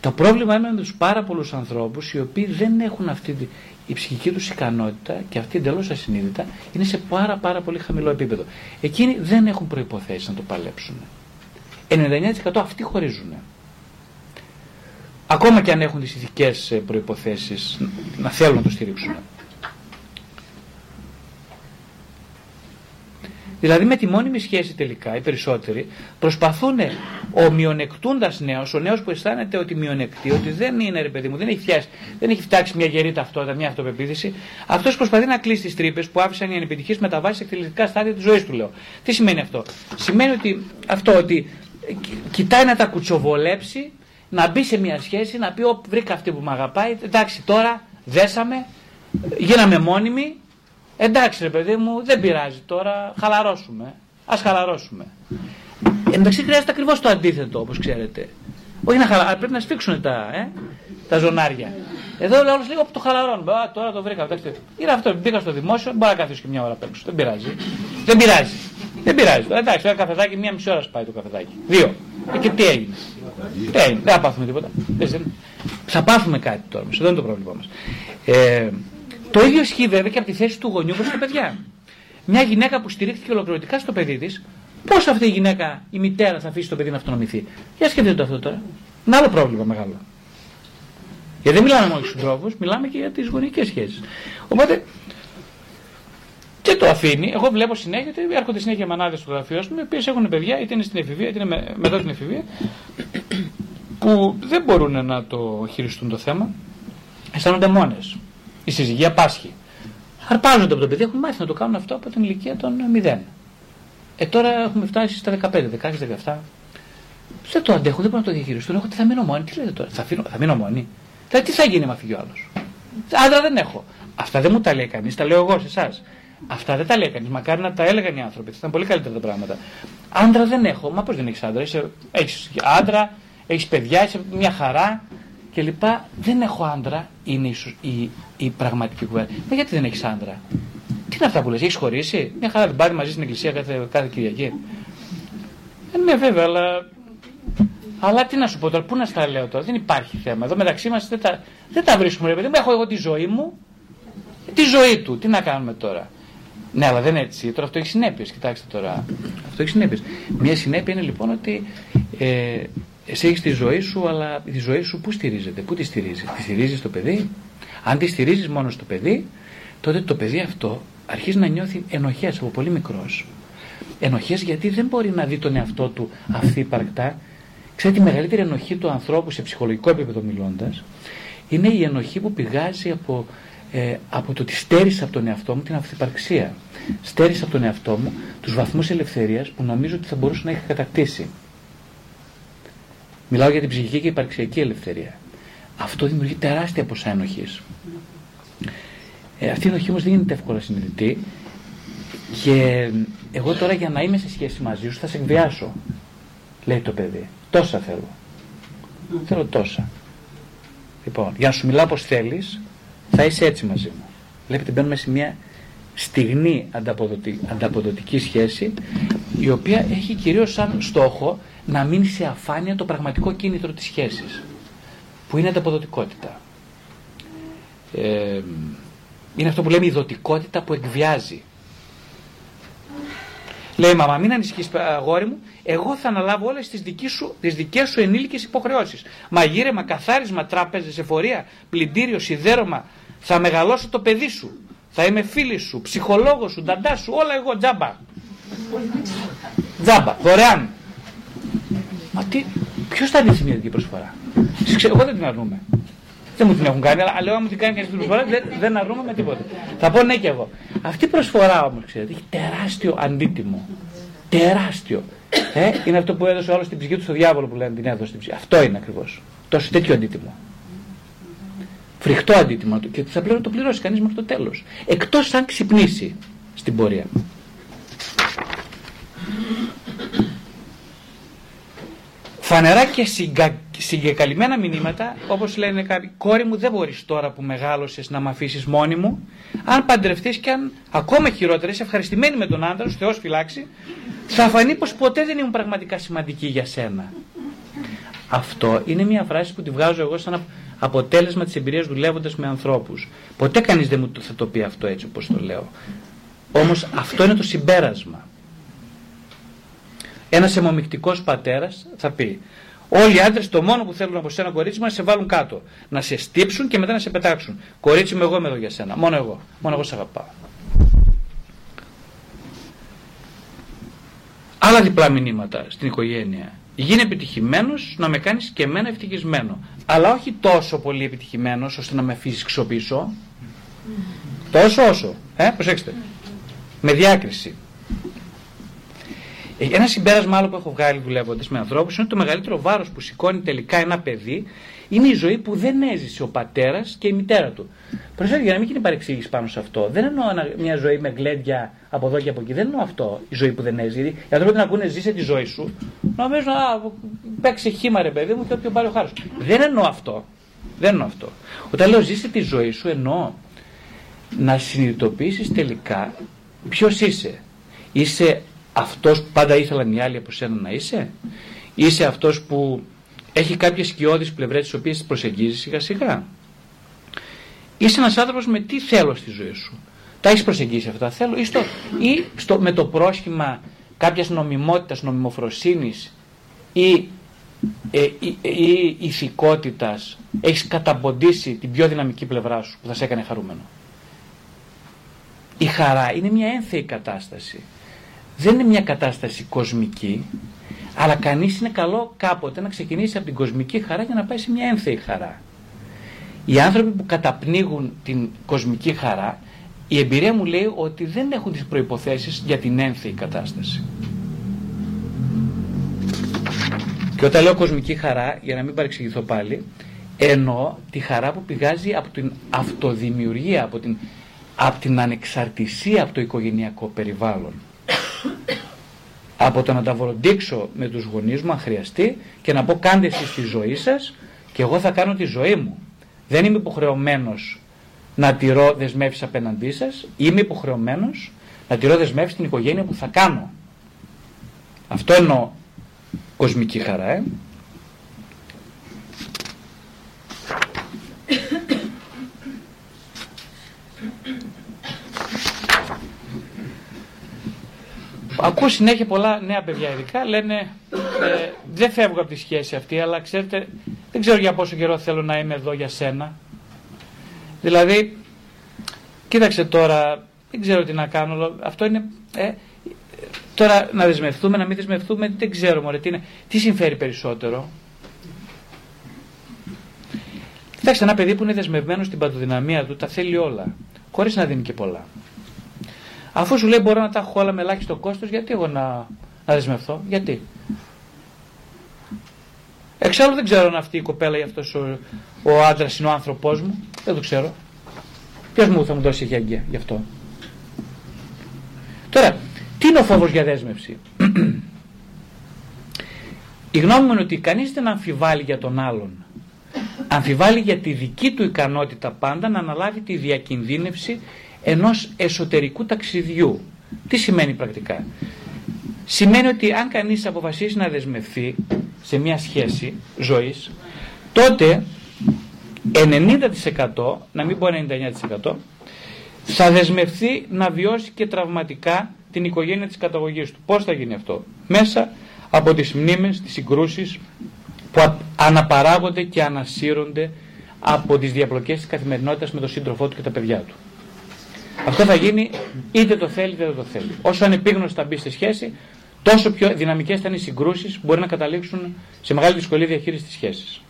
Speaker 1: Το πρόβλημα είναι με τους πάρα πολλούς ανθρώπους οι οποίοι δεν έχουν αυτή τη, η ψυχική τους ικανότητα και αυτή εντελώς ασυνείδητα είναι σε πάρα πάρα πολύ χαμηλό επίπεδο. Εκείνοι δεν έχουν προποθέσει να το παλέψουν. 99% αυτοί χωρίζουν. Ακόμα και αν έχουν τις ηθικές προϋποθέσεις να θέλουν να το στηρίξουν. Δηλαδή με τη μόνιμη σχέση τελικά οι περισσότεροι προσπαθούν ο μειονεκτούντας νέος, ο νέος που αισθάνεται ότι μειονεκτεί, ότι δεν είναι ρε παιδί μου, δεν έχει, φτιάξει, δεν έχει φτιάξει μια γερή ταυτότητα, μια αυτοπεποίθηση, αυτός προσπαθεί να κλείσει τις τρύπες που άφησαν οι ανεπιτυχείς μεταβάσεις σε εκτελεστικά στάδια της ζωής του, λέω. Τι σημαίνει αυτό; Σημαίνει ότι αυτό ότι κοιτάει να τα κουτσοβολέψει, να μπει σε μια σχέση, να πει: Ω, βρήκα αυτή που με αγαπάει, εντάξει τώρα δέσαμε, γίναμε μόνιμοι, Εντάξει ρε παιδί μου, δεν πειράζει τώρα, χαλαρώσουμε. Α χαλαρώσουμε. Εντάξει χρειάζεται ακριβώς το αντίθετο όπως ξέρετε. Όχι να χαλαρώσουμε, πρέπει να σφίξουν τα, ε, τα ζωνάρια. Εδώ λέω λίγο που το χαλαρώνουμε. Α, τώρα το βρήκα. Είναι αυτό, μπήκα στο δημόσιο, μπορεί να καθίσει και μια ώρα απ' έξω. Δεν πειράζει. Δεν πειράζει. Δεν πειράζει. Εντάξει, ένα καφεδάκι, μία μισή ώρα πάει το καφεδάκι. Δύο. Ε, και τι έγινε. Τι έγινε. Δεν θα πάθουμε τίποτα. Θα πάθουμε κάτι τώρα. Αυτό είναι το πρόβλημά μας. Ε, το ίδιο ισχύει βέβαια και από τη θέση του γονιού προ τα παιδιά. Μια γυναίκα που στηρίχθηκε ολοκληρωτικά στο παιδί της, πώς αυτή η γυναίκα, η μητέρα, θα αφήσει το παιδί να αυτονομηθεί; Για σκεφτείτε το αυτό τώρα. Είναι άλλο πρόβλημα μεγάλο. Γιατί δεν μιλάμε μόνο για τους συντρόφου, μιλάμε και για τις γονικές σχέσεις. Οπότε και το αφήνει. Εγώ βλέπω συνέχεια ότι έρχονται συνέχεια μανάδες στο γραφείο μου, οι οποίες έχουν παιδιά, είτε είναι στην εφηβεία, είτε είναι μετά την εφηβεία, που δεν μπορούν να το χειριστούν το θέμα. Αισθάνονται μόνες η συζυγία πάσχει. Αρπάζονται από το παιδί, έχουν μάθει να το κάνουν αυτό από την ηλικία των 0. Ε, τώρα έχουμε φτάσει στα 15, 16, 17. Δεν το αντέχω, δεν μπορώ να το διαχειριστώ. Έχω τι θα μείνω μόνη. Τι λέτε τώρα, θα, φύνω, θα μείνω μόνη; Δηλαδή, τι θα γίνει με φύγει ο άλλος; Άντρα δεν έχω. Αυτά δεν μου τα λέει κανείς, τα λέω εγώ σε εσάς. Αυτά δεν τα λέει κανείς. Μακάρι να τα έλεγαν οι άνθρωποι. Θα ήταν πολύ καλύτερα τα πράγματα. Άντρα δεν έχω. Μα πώς δεν έχεις άντρα. Έχεις άντρα, έχεις παιδιά, είσαι μια χαρά και λοιπά, δεν έχω άντρα, είναι ίσως η, η πραγματική κουβέντα. Μα γιατί δεν έχεις άντρα; Τι είναι αυτά που λες, έχεις χωρίσει; Μια χαρά δεν πάρει μαζί στην εκκλησία κάθε, κάθε Κυριακή. Ε, ναι, βέβαια, αλλά. Αλλά τι να σου πω τώρα, πού να στα λέω τώρα, δεν υπάρχει θέμα. Εδώ μεταξύ μας δεν τα, δεν τα βρίσκουμε, ρε παιδί μου. Έχω εγώ τη ζωή μου, τη ζωή του. Τι να κάνουμε τώρα; Ναι, αλλά δεν είναι έτσι. Τώρα αυτό έχει συνέπειες. Κοιτάξτε τώρα. Αυτό έχει συνέπειες. Μια συνέπεια είναι λοιπόν ότι ε, εσύ έχεις τη ζωή σου, αλλά τη ζωή σου πού στηρίζεται, πού τη στηρίζει. Τη στηρίζεις στο παιδί. Αν τη στηρίζεις μόνος στο παιδί, τότε το παιδί αυτό αρχίζει να νιώθει ενοχές από πολύ μικρός. Ενοχές γιατί δεν μπορεί να δει τον εαυτό του αυθύπαρκτα. Ξέρετε, η μεγαλύτερη ενοχή του ανθρώπου σε ψυχολογικό επίπεδο μιλώντας είναι η ενοχή που πηγάζει από, ε, από το ότι στέρισα από τον εαυτό μου την αυθυπαρξία. Στέρισα από τον εαυτό μου τους βαθμούς ελευθερίας που νομίζω ότι θα μπορούσα να έχει κατακτήσει. Μιλάω για την ψυχική και υπαρξιακή ελευθερία. Αυτό δημιουργεί τεράστια ποσά ενοχής. Ε, αυτή η ενοχή όμως δεν γίνεται εύκολα συνειδητή. Και εγώ τώρα για να είμαι σε σχέση μαζί σου θα σε εκβιάσω. Λέει το παιδί. Τόσα θέλω. Θέλω τόσα. Λοιπόν, για να σου μιλάω όπως θέλεις, θα είσαι έτσι μαζί μου. Βλέπετε, μπαίνουμε σε μια στιγμή ανταποδοτική σχέση, η οποία έχει κυρίως σαν στόχο να μείνει σε αφάνεια το πραγματικό κίνητρο της σχέσης, που είναι ανταποδοτικότητα. Ε, είναι αυτό που λέμε η δοτικότητα που εκβιάζει. Λέει μαμά, μην ανησυχείς αγόρι μου, εγώ θα αναλάβω όλες τις, δικές σου, τις δικές σου ενήλικες υποχρεώσεις. Μαγείρεμα, καθάρισμα, τράπεζες, εφορία, πλυντήριο, σιδέρωμα. Θα μεγαλώσω το παιδί σου. Θα είμαι φίλης σου, ψυχολόγος σου, νταντάς σου, όλα εγώ τζάμπα. Τζάμπα, δωρεάν. Μα τι, ποιος θα δει μια τέτοια προσφορά; Εγώ δεν την αρνούμε. Δεν μου την έχουν κάνει, αλλά λέω μου την κάνει κανεί την προσφορά, δεν, δεν αρνούμε με τίποτα. Θα πω ναι και εγώ. Αυτή η προσφορά όμως, ξέρετε, έχει τεράστιο αντίτιμο. Τεράστιο. Ε, είναι αυτό που έδωσε όλο στην ψυχή του στο διάβολο που λένε την έδωσε στην ψυχή. Αυτό είναι ακριβώς. Τόσο τέτοιο αντίτιμο. Φρικτό αντίτιμο και θα πλέον το πληρώσει κανείς μέχρι το τέλος. Εκτός αν ξυπνήσει στην πορεία. Φανερά και συγκα... συγκεκαλυμμένα μηνύματα, όπως λένε κάποιοι, κόρη μου δεν μπορείς τώρα που μεγάλωσες να με αφήσεις μόνη μου, αν παντρευτείς και αν ακόμα χειρότερα είσαι ευχαριστημένη με τον άντρα σου, Θεός φυλάξει, θα φανεί πως ποτέ δεν ήμουν πραγματικά σημαντική για σένα. Αυτό είναι μια φράση που τη βγάζω εγώ σαν αποτέλεσμα της εμπειρίας δουλεύοντας με ανθρώπους. Ποτέ κανείς δεν μου θα το πει αυτό έτσι όπως το λέω. Όμως αυτό είναι το συμπέρασμα. Ένας αιμομικτικός πατέρας θα πει: Όλοι οι άντρες το μόνο που θέλουν από σένα, κορίτσι μα, να σε βάλουν κάτω. Να σε στύψουν και μετά να σε πετάξουν. Κορίτσι μου, εγώ είμαι εδώ για σένα. Μόνο εγώ. Μόνο εγώ σε αγαπάω. Άλλα διπλά μηνύματα στην οικογένεια. Γίνε επιτυχημένος να με κάνεις και εμένα ευτυχισμένο. Αλλά όχι τόσο πολύ επιτυχημένος ώστε να με αφήσεις ξοπίσω. Τόσο όσο. Ε, προσέξτε. Με διάκριση. Ένα συμπέρασμα άλλο που έχω βγάλει δουλεύοντας με ανθρώπους είναι ότι το μεγαλύτερο βάρος που σηκώνει τελικά ένα παιδί είναι η ζωή που δεν έζησε ο πατέρας και η μητέρα του. Προσέξτε για να μην γίνει παρεξήγηση πάνω σε αυτό. Δεν εννοώ μια ζωή με γκλέντια από εδώ και από εκεί. Δεν εννοώ αυτό η ζωή που δεν έζησε. Οι άνθρωποι να ακούνε ζήσε τη ζωή σου, νομίζουν να παίξει χήμα ρε παιδί μου και όποιο πάρει ο χάρος. Δεν εννοώ αυτό. Δεν εννοώ αυτό. Όταν λέω ζήσε τη ζωή σου εννοώ να συνειδητοποιήσεις τελικά ποιος είσαι. Είσαι αυτός που πάντα ήθελαν οι άλλοι από σένα να είσαι; Είσαι αυτός που έχει κάποιες σκιώδεις πλευρές τις οποίες προσεγγίζεις σιγά σιγά; Είσαι ένας άνθρωπος με τι θέλω στη ζωή σου; Τα έχεις προσεγγίσει αυτά θέλω ή, στο, ή στο, με το πρόσχημα κάποιας νομιμότητας, νομιμοφροσύνης ή, ε, ή, ή ηθικότητας έχεις καταμποντήσει την πιο δυναμική πλευρά σου που θα σε έκανε χαρούμενο; Η χαρά είναι μια ένθεη κατάσταση δεν είναι μια κατάσταση κοσμική, αλλά κανείς είναι καλό κάποτε να ξεκινήσει από την κοσμική χαρά για να πάει σε μια ένθεη χαρά. Οι άνθρωποι που καταπνίγουν την κοσμική χαρά, η εμπειρία μου λέει ότι δεν έχουν τις προϋποθέσεις για την ένθεη κατάσταση. Και όταν λέω κοσμική χαρά, για να μην παρεξηγηθώ πάλι, εννοώ τη χαρά που πηγάζει από την αυτοδημιουργία, από την, από την ανεξαρτησία από το οικογενειακό περιβάλλον από το να τα βροντίξω με τους γονείς μου αν χρειαστεί και να πω κάντε εσείς τη ζωή σας και εγώ θα κάνω τη ζωή μου. Δεν είμαι υποχρεωμένος να τηρώ δεσμεύσεις απέναντί σας, είμαι υποχρεωμένος να τηρώ δεσμεύσεις στην οικογένεια που θα κάνω. Αυτό εννοώ κοσμική χαρά, ε. Ακούω συνέχεια πολλά νέα παιδιά ειδικά λένε ε, δεν φεύγω από τη σχέση αυτή αλλά ξέρετε δεν ξέρω για πόσο καιρό θέλω να είμαι εδώ για σένα. Δηλαδή κοίταξε τώρα δεν ξέρω τι να κάνω αυτό είναι ε, τώρα να δεσμευτούμε να μην δεσμευτούμε δεν ξέρω μωρέ τι, είναι, τι συμφέρει περισσότερο; Κοιτάξτε ένα παιδί που είναι δεσμευμένο στην παντοδυναμία του τα θέλει όλα χωρίς να δίνει και πολλά. Αφού σου λέει μπορώ να τα έχω όλα με ελάχιστο κόστος, γιατί εγώ να, να δεσμευθώ, γιατί. Εξάλλου δεν ξέρω αν αυτή η κοπέλα ή αυτός ο, ο άντρας είναι ο άνθρωπός μου, δεν το ξέρω. Ποιος μου θα μου δώσει χέγγια γι' αυτό. Τώρα, τι είναι ο φόβος για δέσμευση; Η γνώμη μου είναι ότι κανείς δεν αμφιβάλλει για τον άλλον. Αμφιβάλλει για τη δική του ικανότητα πάντα να αναλάβει τη διακινδύνευση ενός εσωτερικού ταξιδιού. Τι σημαίνει πρακτικά; Σημαίνει ότι αν κανείς αποφασίσει να δεσμευθεί σε μια σχέση ζωής, τότε 90% να μην πω 99% θα δεσμευθεί να βιώσει και τραυματικά την οικογένεια της καταγωγής του. Πώς θα γίνει αυτό; Μέσα από τις μνήμες, τις συγκρούσεις που αναπαράγονται και ανασύρονται από τις διαπλοκές της καθημερινότητας με τον σύντροφό του και τα παιδιά του. Αυτό θα γίνει είτε το θέλει είτε δεν το θέλει. Όσο ανεπίγνωση θα μπει στη σχέση, τόσο πιο δυναμικές θα είναι οι συγκρούσεις που μπορεί να καταλήξουν σε μεγάλη δυσκολία διαχείρισης της σχέσης.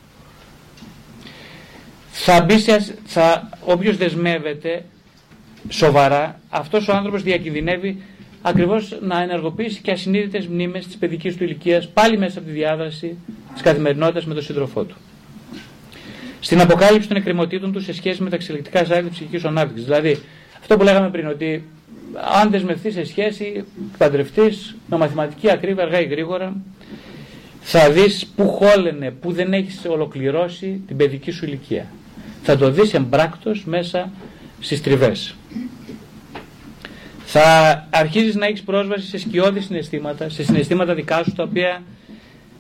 Speaker 1: Θα μπει σε, θα, όποιος δεσμεύεται σοβαρά, αυτός ο άνθρωπος διακινδυνεύει ακριβώς να ενεργοποιήσει και ασυνείδητες μνήμες της παιδικής του ηλικίας πάλι μέσα από τη διάδραση της καθημερινότητας με τον σύντροφό του. Στην αποκάλυψη των εκκρεμωτήτων του σε σχέση με τα εξελικτικά ζάρια της ψυχικής ανάπτυξης. Δηλαδή, αυτό που λέγαμε πριν, ότι αν δεσμευτείς σε σχέση, παντρευτείς με μαθηματική ακρίβεια αργά ή γρήγορα, θα δεις που χόλενε, που δεν έχεις ολοκληρώσει την παιδική σου ηλικία. Θα το δεις εμπράκτος μέσα στις τριβές. Θα αρχίζεις να έχεις πρόσβαση σε σκιώδη συναισθήματα, σε συναισθήματα δικά σου τα οποία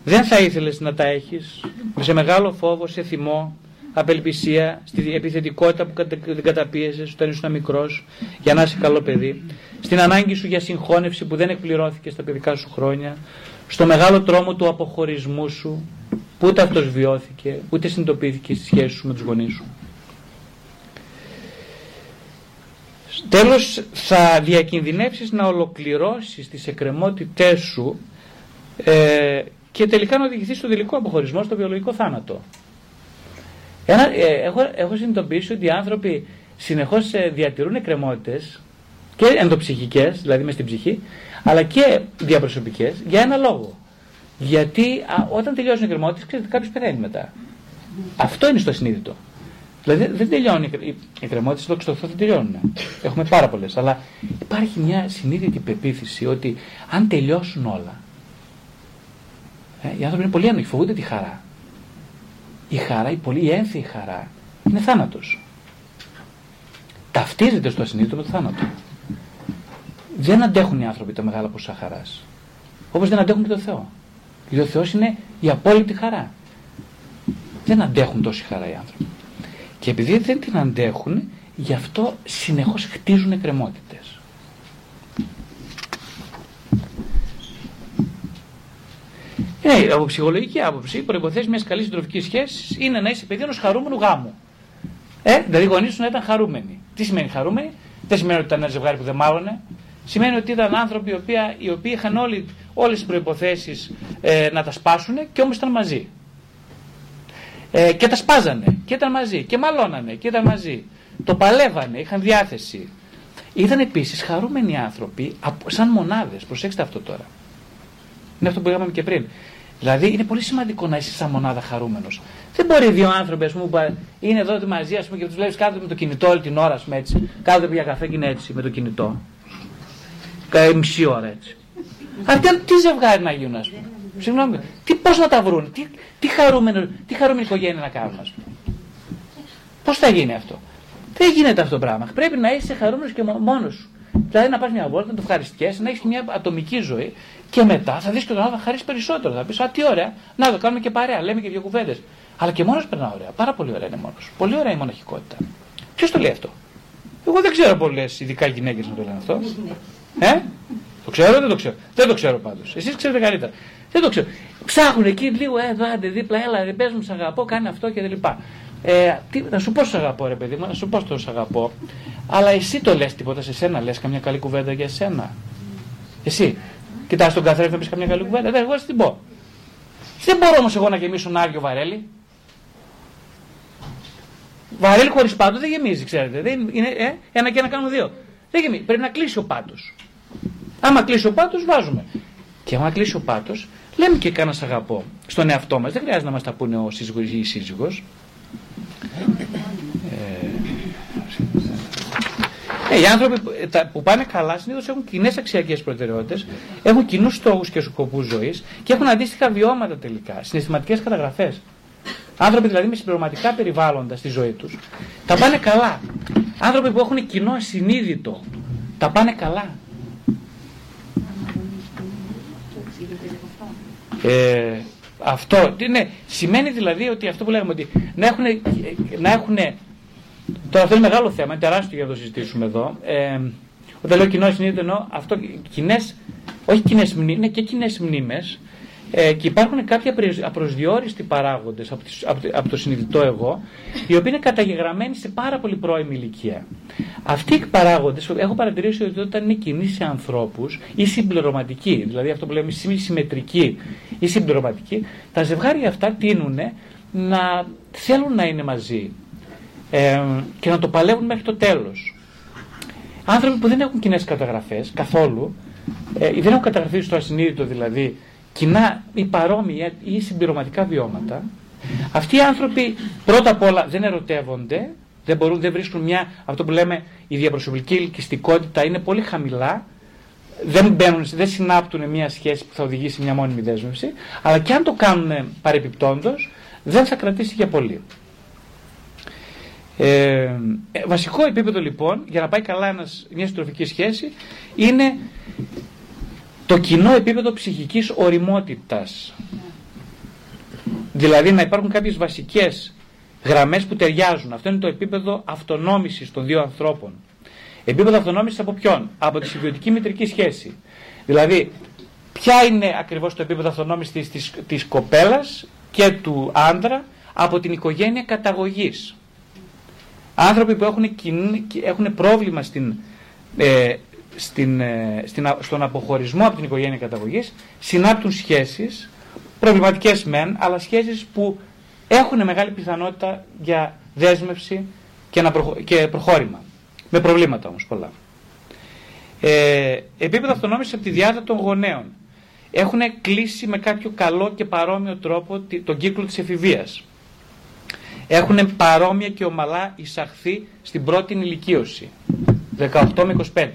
Speaker 1: δεν θα ήθελες να τα έχεις, σε μεγάλο φόβο, σε θυμό, απελπισία, στη επιθετικότητα που την καταπίεσε όταν ήσουν μικρός, για να είσαι καλό παιδί, στην ανάγκη σου για συγχώνευση που δεν εκπληρώθηκε στα παιδικά σου χρόνια, στο μεγάλο τρόμο του αποχωρισμού σου, που ούτε αυτός βιώθηκε, ούτε συνειδητοποιήθηκε στη σχέση σου με τους γονείς σου. Τέλος θα διακινδυνεύσεις να ολοκληρώσεις τις εκκρεμότητές σου ε, και τελικά να οδηγηθείς στο τελικό αποχωρισμό, στο βιολογικό θάνατο. Ένα, ε, έχω, έχω συνειδητοποιήσει ότι οι άνθρωποι συνεχώς ε, διατηρούν εκκρεμότητες και ενδοψυχικές, δηλαδή μες στην ψυχή, αλλά και διαπροσωπικές για ένα λόγο. Γιατί α, όταν τελειώσουν οι εκκρεμότητες, ξέρετε, κάποιος πεθαίνει μετά. Αυτό είναι στο συνείδητο. Δηλαδή δεν τελειώνουν οι εκκρεμότητες, εδώ στο Θεό δεν τελειώνουν. Έχουμε πάρα πολλές. Αλλά υπάρχει μια συνείδητη πεποίθηση ότι αν τελειώσουν όλα. Ε, οι άνθρωποι είναι πολύ άνοχοι, φοβούνται τη χαρά η χαρά, η πολύ ένθιη χαρά, είναι θάνατος. Ταυτίζεται στο ασυνείδητο με το θάνατο. Δεν αντέχουν οι άνθρωποι τα μεγάλα ποσά χαράς. Όπως δεν αντέχουν και το Θεό. Γιατί ο Θεός είναι η απόλυτη χαρά. Δεν αντέχουν τόση χαρά οι άνθρωποι. Και επειδή δεν την αντέχουν, γι' αυτό συνεχώς χτίζουν εκκρεμότητες. Ναι, από ψυχολογική άποψη, οι προποθέσει μιας καλής συντροφικής σχέσης είναι να είσαι παιδί ενός χαρούμενου γάμου. Ε, δηλαδή οι γονείς σου να ήταν χαρούμενοι. Τι σημαίνει χαρούμενοι, δεν σημαίνει ότι ήταν ένα ζευγάρι που δεν μάλλονε. Σημαίνει ότι ήταν άνθρωποι οι οποίοι, οι οποίοι είχαν όλες τις προποθέσει ε, να τα σπάσουν και όμως ήταν μαζί. Ε, και τα σπάζανε και ήταν μαζί και μαλώνανε και ήταν μαζί. Το παλεύανε, είχαν διάθεση. Ήταν επίσης χαρούμενοι άνθρωποι σαν μονάδες. Προσέξτε αυτό τώρα. Είναι αυτό που είπαμε και πριν. Δηλαδή είναι πολύ σημαντικό να είσαι σαν μονάδα χαρούμενος. Δεν μπορεί δύο άνθρωποι ας πούμε, που είναι εδώ μαζί ας πούμε, και τους βλέπεις κάτω με το κινητό όλη την ώρα, ας πούμε, έτσι. Κάτω για καφέ και είναι έτσι με το κινητό. Κάι μισή ώρα έτσι. Αυτοί τι ζευγάρι να γίνουν, ας πούμε. Συγγνώμη, τι, πώς να τα βρουν, τι, τι, χαρούμενο, τι χαρούμενη οικογένεια να κάνουν, ας πούμε. Πώς θα γίνει αυτό. Δεν γίνεται αυτό το πράγμα. Πρέπει να είσαι χαρούμενος και μόνος σου. Δηλαδή να πας μια βόλτα, να το ευχαριστιέσαι, να έχεις μια ατομική ζωή και μετά θα δεις και τον άλλο θα χαρίσεις περισσότερο. Θα πεις Α, τι ωραία, να το κάνουμε και παρέα, λέμε και δύο κουβέντες. Αλλά και μόνος περνά ωραία. Πάρα πολύ ωραία είναι μόνος. Πολύ ωραία η μοναχικότητα. Ποιος το λέει αυτό; Εγώ δεν ξέρω πολλές ειδικά γυναίκες να το λένε αυτό. Ε; Το ξέρω, δεν το ξέρω. Δεν το ξέρω πάντως. Εσείς ξέρετε καλύτερα. Δεν το ξέρω. Ψάχνουν εκεί λίγο, ε, άντε δίπλα, έλα, δεν πες μου, σ' αγαπώ, κάνει αυτό και ε, τι, να σου πω σ' αγαπώ, ρε παιδί μου, να σου πω το σ' αγαπώ. Αλλά εσύ το λες τίποτα σε σένα, λες καμιά καλή κουβέντα για σένα. Εσύ. Κοιτάς τον καθρέφτη να πεις καμιά καλή κουβέντα. Δεν, εγώ την πω. Δεν μπορώ όμως εγώ να γεμίσω ένα Άγιο Βαρέλι. Βαρέλι χωρίς πάτο δεν γεμίζει, ξέρετε. Δεν είναι, ε, ένα και ένα κάνουμε δύο. Δεν γεμίζει. Πρέπει να κλείσει ο πάτο. Άμα κλείσει ο πάτο, βάζουμε. Και άμα κλείσει ο πάτο, λέμε και κάνα αγαπώ στον εαυτό μας. Δεν χρειάζεται να μας τα πούνε ο σύζυγος ή η σύζυγος. Ναι, οι άνθρωποι που πάνε καλά συνήθως έχουν κοινές αξιακές προτεραιότητες, έχουν κοινούς στόχους και σκοπούς ζωής και έχουν αντίστοιχα βιώματα τελικά, συναισθηματικές καταγραφές. Άνθρωποι δηλαδή με συμπληρωματικά περιβάλλοντα στη ζωή τους, τα πάνε καλά. Άνθρωποι που έχουν κοινό ασυνείδητο, τα πάνε καλά. Ε, αυτό ναι, σημαίνει δηλαδή ότι αυτό που λέγαμε ότι να έχουν, να έχουν τώρα αυτό είναι μεγάλο θέμα, είναι τεράστιο για να το συζητήσουμε εδώ. Ε, όταν λέω κοινός συνείδητο εννοώ αυτό, κοινές, όχι κοινές μνήμες, είναι και κοινές μνήμες ε, και υπάρχουν κάποιοι απροσδιόριστοι παράγοντες από, από, το συνειδητό εγώ, οι οποίοι είναι καταγεγραμμένοι σε πάρα πολύ πρώιμη ηλικία. Αυτοί οι παράγοντες, έχω παρατηρήσει ότι όταν είναι κοινοί σε ανθρώπους ή συμπληρωματικοί, δηλαδή αυτό που λέμε συμμετρικοί ή συμπληρωματικοί, τα ζευγάρια αυτά τείνουν να θέλουν να είναι μαζί ε, και να το παλεύουν μέχρι το τέλος. Άνθρωποι που δεν έχουν κοινές καταγραφές καθόλου, ε, δεν έχουν καταγραφεί στο ασυνείδητο δηλαδή κοινά ή παρόμοια ή συμπληρωματικά βιώματα, αυτοί οι άνθρωποι πρώτα απ' όλα δεν ερωτεύονται, δεν, μπορούν, δεν βρίσκουν μια, αυτό που λέμε η διαπροσωπική ελκυστικότητα είναι πολύ χαμηλά, δεν, μπαίνουν, δεν συνάπτουν μια σχέση που θα οδηγήσει μια μόνιμη δέσμευση, αλλά και αν το κάνουν παρεπιπτόντως, δεν θα κρατήσει για πολύ. Ε, ε βασικό επίπεδο λοιπόν για να πάει καλά ένας, μια συντροφική σχέση είναι το κοινό επίπεδο ψυχικής οριμότητας. Δηλαδή να υπάρχουν κάποιες βασικές γραμμές που ταιριάζουν. Αυτό είναι το επίπεδο αυτονόμησης των δύο ανθρώπων. Επίπεδο αυτονόμησης από ποιον; Από τη συμβιωτική μητρική σχέση. Δηλαδή, ποια είναι ακριβώς το επίπεδο αυτονόμησης της, της, της κοπέλας και του άντρα από την οικογένεια καταγωγής; Άνθρωποι που έχουν, έχουν πρόβλημα στην ε, στην, ε, στην, στον αποχωρισμό από την οικογένεια καταγωγής συνάπτουν σχέσεις, προβληματικές μεν, αλλά σχέσεις που έχουν μεγάλη πιθανότητα για δέσμευση και, να και προχώρημα. Με προβλήματα όμως πολλά. Ε, επίπεδο αυτονόμησης από τη διάδα των γονέων. Έχουν κλείσει με κάποιο καλό και παρόμοιο τρόπο τον κύκλο της εφηβείας. Έχουν παρόμοια και ομαλά εισαχθεί στην πρώτη ηλικίωση. 18 με 25.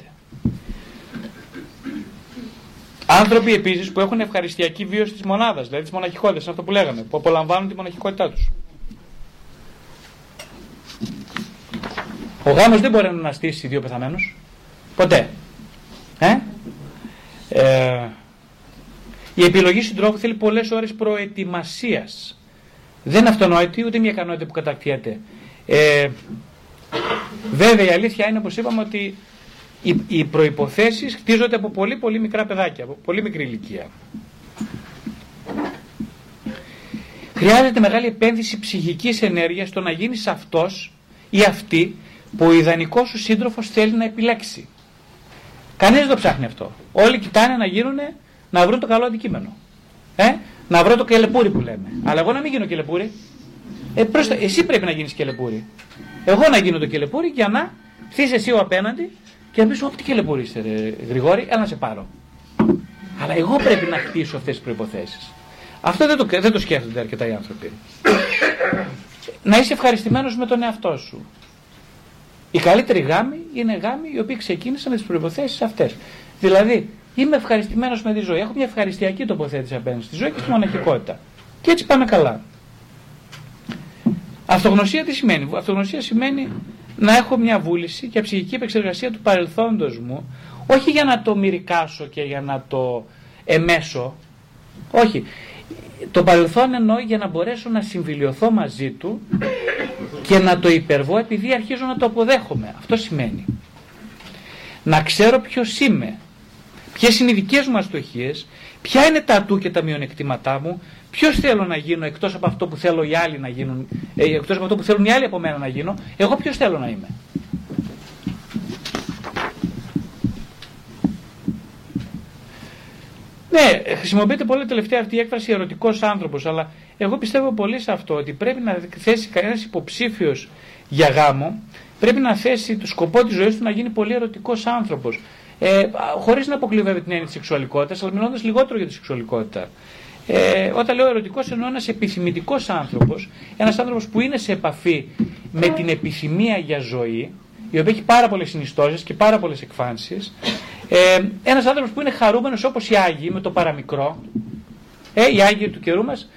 Speaker 1: Άνθρωποι επίσης που έχουν ευχαριστιακή βίωση τη μονάδα, δηλαδή τη μοναχικότητα, αυτό που λέγαμε, που απολαμβάνουν τη μοναχικότητά τους. Ο γάμος δεν μπορεί να αναστήσει δύο πεθαμένους. Ποτέ. Ε; Ε, η επιλογή συντρόφου θέλει πολλές ώρες προετοιμασίας. Δεν είναι αυτονόητη ούτε μια ικανότητα που κατακτιέται. Ε, βέβαια η αλήθεια είναι, όπως είπαμε, ότι οι, οι προϋποθέσεις χτίζονται από πολύ πολύ μικρά παιδάκια, από πολύ μικρή ηλικία. Χρειάζεται μεγάλη επένδυση ψυχικής ενέργειας στο να γίνεις αυτός ή αυτή που ο ιδανικός σου σύντροφος θέλει να επιλέξει. Κανείς δεν το ψάχνει αυτό. Όλοι κοιτάνε να γίνουν, να βρουν το καλό αντικείμενο. Ε; Να βρω το κελεπούρι που λέμε. Αλλά εγώ να μην γίνω κελεπούρι. Ε, εσύ πρέπει να γίνεις κελεπούρι. Εγώ να γίνω το κελεπούρι για να θείς εσύ ο απέναντι και να πεις ό,τι και λεπορείστε, ρε Γρηγόρη, έλα να σε πάρω. Αλλά εγώ πρέπει να χτίσω αυτές τις προποθέσει. Αυτό δεν το, δεν το σκέφτονται αρκετά οι άνθρωποι. να είσαι ευχαριστημένος με τον εαυτό σου. Οι καλύτεροι γάμοι είναι γάμοι οι οποίοι ξεκίνησαν με τις προποθέσει αυτές. Δηλαδή, είμαι ευχαριστημένος με τη ζωή. Έχω μια ευχαριστιακή τοποθέτηση απέναντι στη ζωή και στη μοναχικότητα. Και έτσι πάμε καλά. Αυτογνωσία τι σημαίνει; Αυτογνωσία σημαίνει να έχω μια βούληση και ψυχική επεξεργασία του παρελθόντος μου, όχι για να το μυρικάσω και για να το εμέσω, όχι. Το παρελθόν εννοώ για να μπορέσω να συμβιλιωθώ μαζί του και να το υπερβώ επειδή αρχίζω να το αποδέχομαι. Αυτό σημαίνει. Να ξέρω ποιος είμαι, ποιες είναι οι δικές μου αστοχίες, ποια είναι τα ατού και τα μειονεκτήματά μου, Ποιος θέλω να γίνω εκτός από αυτό που θέλω οι άλλοι να γίνουν, ε, εκτός από αυτό που θέλουν οι άλλοι από μένα να γίνω, εγώ ποιος θέλω να είμαι. Ναι, χρησιμοποιείται πολύ τελευταία αυτή η έκφραση ερωτικός άνθρωπος, αλλά εγώ πιστεύω πολύ σε αυτό ότι πρέπει να θέσει κανένας υποψήφιος για γάμο, πρέπει να θέσει το σκοπό της ζωής του να γίνει πολύ ερωτικός άνθρωπος. Ε, Χωρίς να αποκλειβεύει την έννοια της σεξουαλικότητας, αλλά μιλώντας λιγότερο για τη σεξουαλικότητα. Ε, όταν λέω ερωτικός εννοώ ένας επιθυμητικός άνθρωπος, ένας άνθρωπος που είναι σε επαφή με την επιθυμία για ζωή, η οποία έχει πάρα πολλές συνιστώσεις και πάρα πολλές εκφάνσεις. Ε, Ένας άνθρωπος που είναι χαρούμενος όπως οι Άγιοι με το παραμικρό. Ε, οι Άγιοι του καιρού μας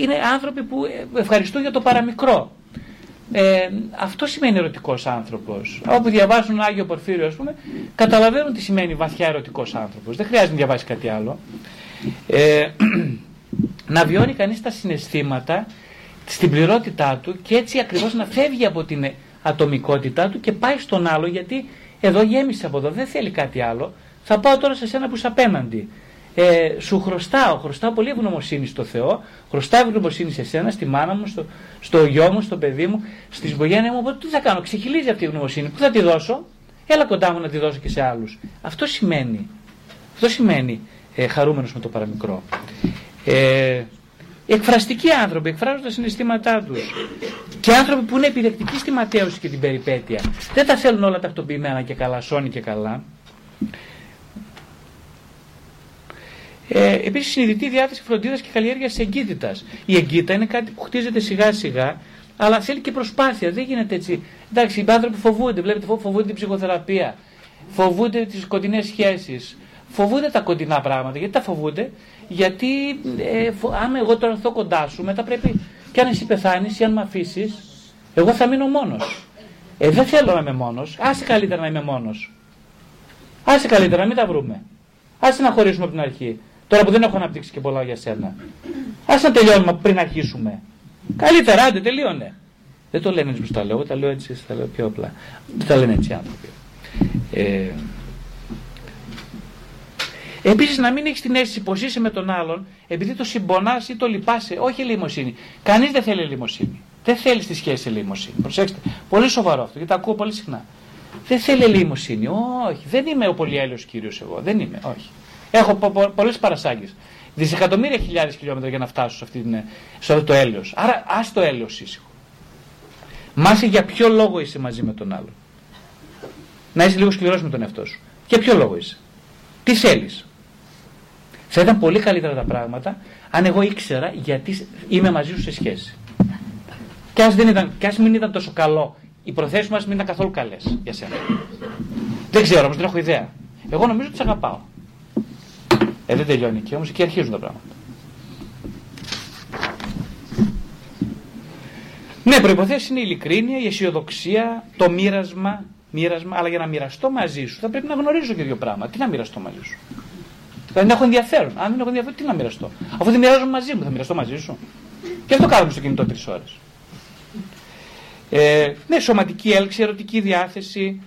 Speaker 1: είναι άνθρωποι που ευχαριστούν για το παραμικρό. Ε, αυτό σημαίνει ερωτικός άνθρωπος. Όπου διαβάζουν Άγιο Πορφύριο, ας πούμε, καταλαβαίνουν τι σημαίνει βαθιά ερωτικός άνθρωπος. Δεν χρειάζεται να διαβάσει κάτι άλλο. Ε, να βιώνει κανείς τα συναισθήματα στην πληρότητά του και έτσι ακριβώς να φεύγει από την ατομικότητά του και πάει στον άλλο γιατί εδώ γέμισε από εδώ, δεν θέλει κάτι άλλο. Θα πάω τώρα σε σένα που είσαι απέναντι. Ε, σου χρωστάω, χρωστάω πολύ ευγνωμοσύνη στο Θεό, χρωστάω ευγνωμοσύνη σε σένα, στη μάνα μου, στο, στο γιο μου, στο παιδί μου, στη οικογένεια μου. Οπότε τι θα κάνω, ξεχυλίζει αυτή η ευγνωμοσύνη. Πού θα τη δώσω, έλα κοντά μου να τη δώσω και σε άλλους. Αυτό σημαίνει, αυτό σημαίνει ε, χαρούμενος με το παραμικρό. Ε, εκφραστικοί άνθρωποι, εκφράζουν τα συναισθήματά τους. Και άνθρωποι που είναι επιδεκτικοί στη ματέωση και την περιπέτεια. Δεν τα θέλουν όλα τακτοποιημένα και καλά, σώνει και καλά. Ε, Επίσης, συνειδητή διάθεση φροντίδας και καλλιέργειας τη εγκύτητας. Η εγκύτητα είναι κάτι που χτίζεται σιγά σιγά, αλλά θέλει και προσπάθεια. Δεν γίνεται έτσι. Εντάξει, οι άνθρωποι φοβούνται, βλέπετε, φοβούνται την ψυχοθεραπεία, φοβούνται τις κοντινές σχέσεις, φοβούνται τα κοντινά πράγματα. Γιατί τα φοβούνται, γιατί ε, άμα εγώ τώρα έρθω κοντά σου, μετά πρέπει και αν εσύ πεθάνεις ή αν με αφήσεις, εγώ θα μείνω μόνος. Ε, δεν θέλω να είμαι μόνος. Άσε καλύτερα να είμαι μόνος. Άσε καλύτερα, μην τα βρούμε. Άσε να χωρίσουμε από την αρχή. Τώρα που δεν έχω αναπτύξει και πολλά για σένα. Άσε να τελειώνουμε πριν αρχίσουμε. Καλύτερα, άντε, τελείωνε. Δεν το λένε έτσι που τα λέω, τα λέω έτσι, τα λέω πιο απλά. Δεν τα λένε έτσι άνθρωποι. Ε, Επίσης, να μην έχεις την αίσθηση πως είσαι με τον άλλον επειδή το συμπονάς ή το λυπάσαι. Όχι ελεημοσύνη. Κανείς δεν θέλει ελεημοσύνη. Δεν θέλεις στη σχέση ελεημοσύνη. Προσέξτε. Πολύ σοβαρό αυτό, γιατί το ακούω πολύ συχνά. Δεν θέλει ελεημοσύνη. Όχι. Δεν είμαι ο πολυέλαιο κύριος εγώ. Δεν είμαι. Όχι. Έχω πο, πο, πολλές παρασάγγε. Δισεκατομμύρια χιλιάδες χιλιόμετρα για να φτάσω σε, αυτή την, σε αυτό το έλεος. Άρα, ας το έλεος ήσυχο. Μάσε για ποιο λόγο είσαι μαζί με τον άλλον. Να είσαι λίγο σκληρός με τον εαυτό σου. Για ποιο λόγο είσαι. Τι θέλεις. Θα ήταν πολύ καλύτερα τα πράγματα αν εγώ ήξερα γιατί είμαι μαζί σου σε σχέση. Και ας, δεν ήταν, και ας μην ήταν τόσο καλό, οι προθέσεις μας μην ήταν καθόλου καλές για σένα. Δεν ξέρω όμως, δεν έχω ιδέα. Εγώ νομίζω ότι σε αγαπάω. Ε, δεν τελειώνει εκεί όμως, εκεί αρχίζουν τα πράγματα. Ναι, προποθέσει είναι η ειλικρίνεια, η αισιοδοξία, το μοίρασμα, μοίρασμα, αλλά για να μοιραστώ μαζί σου θα πρέπει να γνωρίζω και δύο πράγματα. Τι να μοιραστώ μαζί σου; Θα δεν έχω ενδιαφέρον. Αν δεν έχω ενδιαφέρον, τι να μοιραστώ; Αφού δεν μοιράζομαι μαζί μου, θα μοιραστώ μαζί σου. Και αυτό κάνουμε στο κινητό τρεις ώρες. Ε, ναι, σωματική έλξη, ερωτική διάθεση.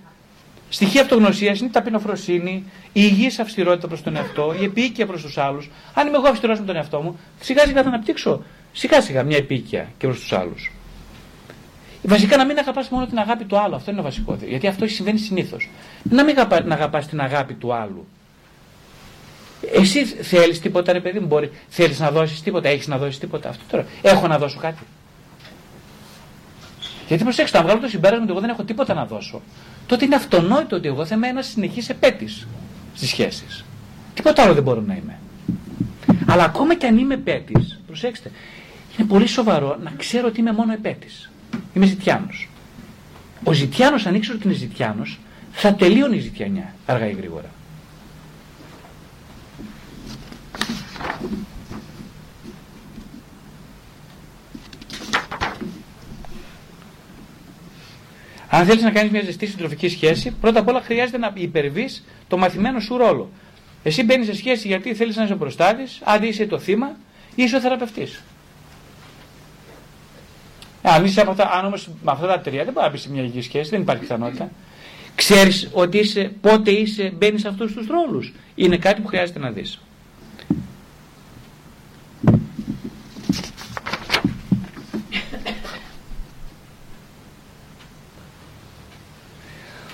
Speaker 1: Στοιχεία αυτογνωσίας είναι η ταπεινοφροσύνη, η υγιής αυστηρότητα προς τον εαυτό, η επίοικια προς τους άλλους. Αν είμαι εγώ αυστηρός με τον εαυτό μου, σιγά σιγά θα αναπτύξω σιγά σιγά μια επίοικια και προς τους άλλους. Βασικά να μην αγαπάς μόνο την αγάπη του άλλου. Αυτό είναι το βασικό. Γιατί αυτό συμβαίνει συνήθως. Να μην αγαπά την αγάπη του άλλου. Εσύ θέλεις τίποτα, ρε παιδί μου, μπορεί. Θέλεις να δώσεις τίποτα, έχεις να δώσεις τίποτα. Αυτό τώρα. Έχω να δώσω κάτι. Γιατί προσέξτε, αν βγάλω το συμπέρασμα ότι εγώ δεν έχω τίποτα να δώσω, τότε είναι αυτονόητο ότι εγώ θα είμαι ένας συνεχής επέτης στις σχέσεις. Τίποτα άλλο δεν μπορώ να είμαι. Αλλά ακόμα και αν είμαι επέτης, προσέξτε, είναι πολύ σοβαρό να ξέρω ότι είμαι μόνο επέτης. Είμαι ζητιάνος. Ο ζητιάνος, αν ήξερε ότι είναι ζητιάνος, θα τελείωνε η ζητιανιά αργά ή γρήγορα. Αν θέλεις να κάνεις μια ζεστή συντροφική σχέση, πρώτα απ' όλα χρειάζεται να υπερβείς το μαθημένο σου ρόλο. Εσύ μπαίνεις σε σχέση γιατί θέλεις να είσαι ο προστάτης, αντί είσαι το θύμα, ή είσαι ο θεραπευτής. Αν είσαι από αυτά, αν όμως με αυτά τα τρία δεν μπορεί να μπεις σε μια υγιή σχέση, δεν υπάρχει πιθανότητα. Ξέρεις ότι είσαι, πότε είσαι, μπαίνεις σε αυτούς τους ρόλους. Είναι κάτι που χρειάζεται να δεις.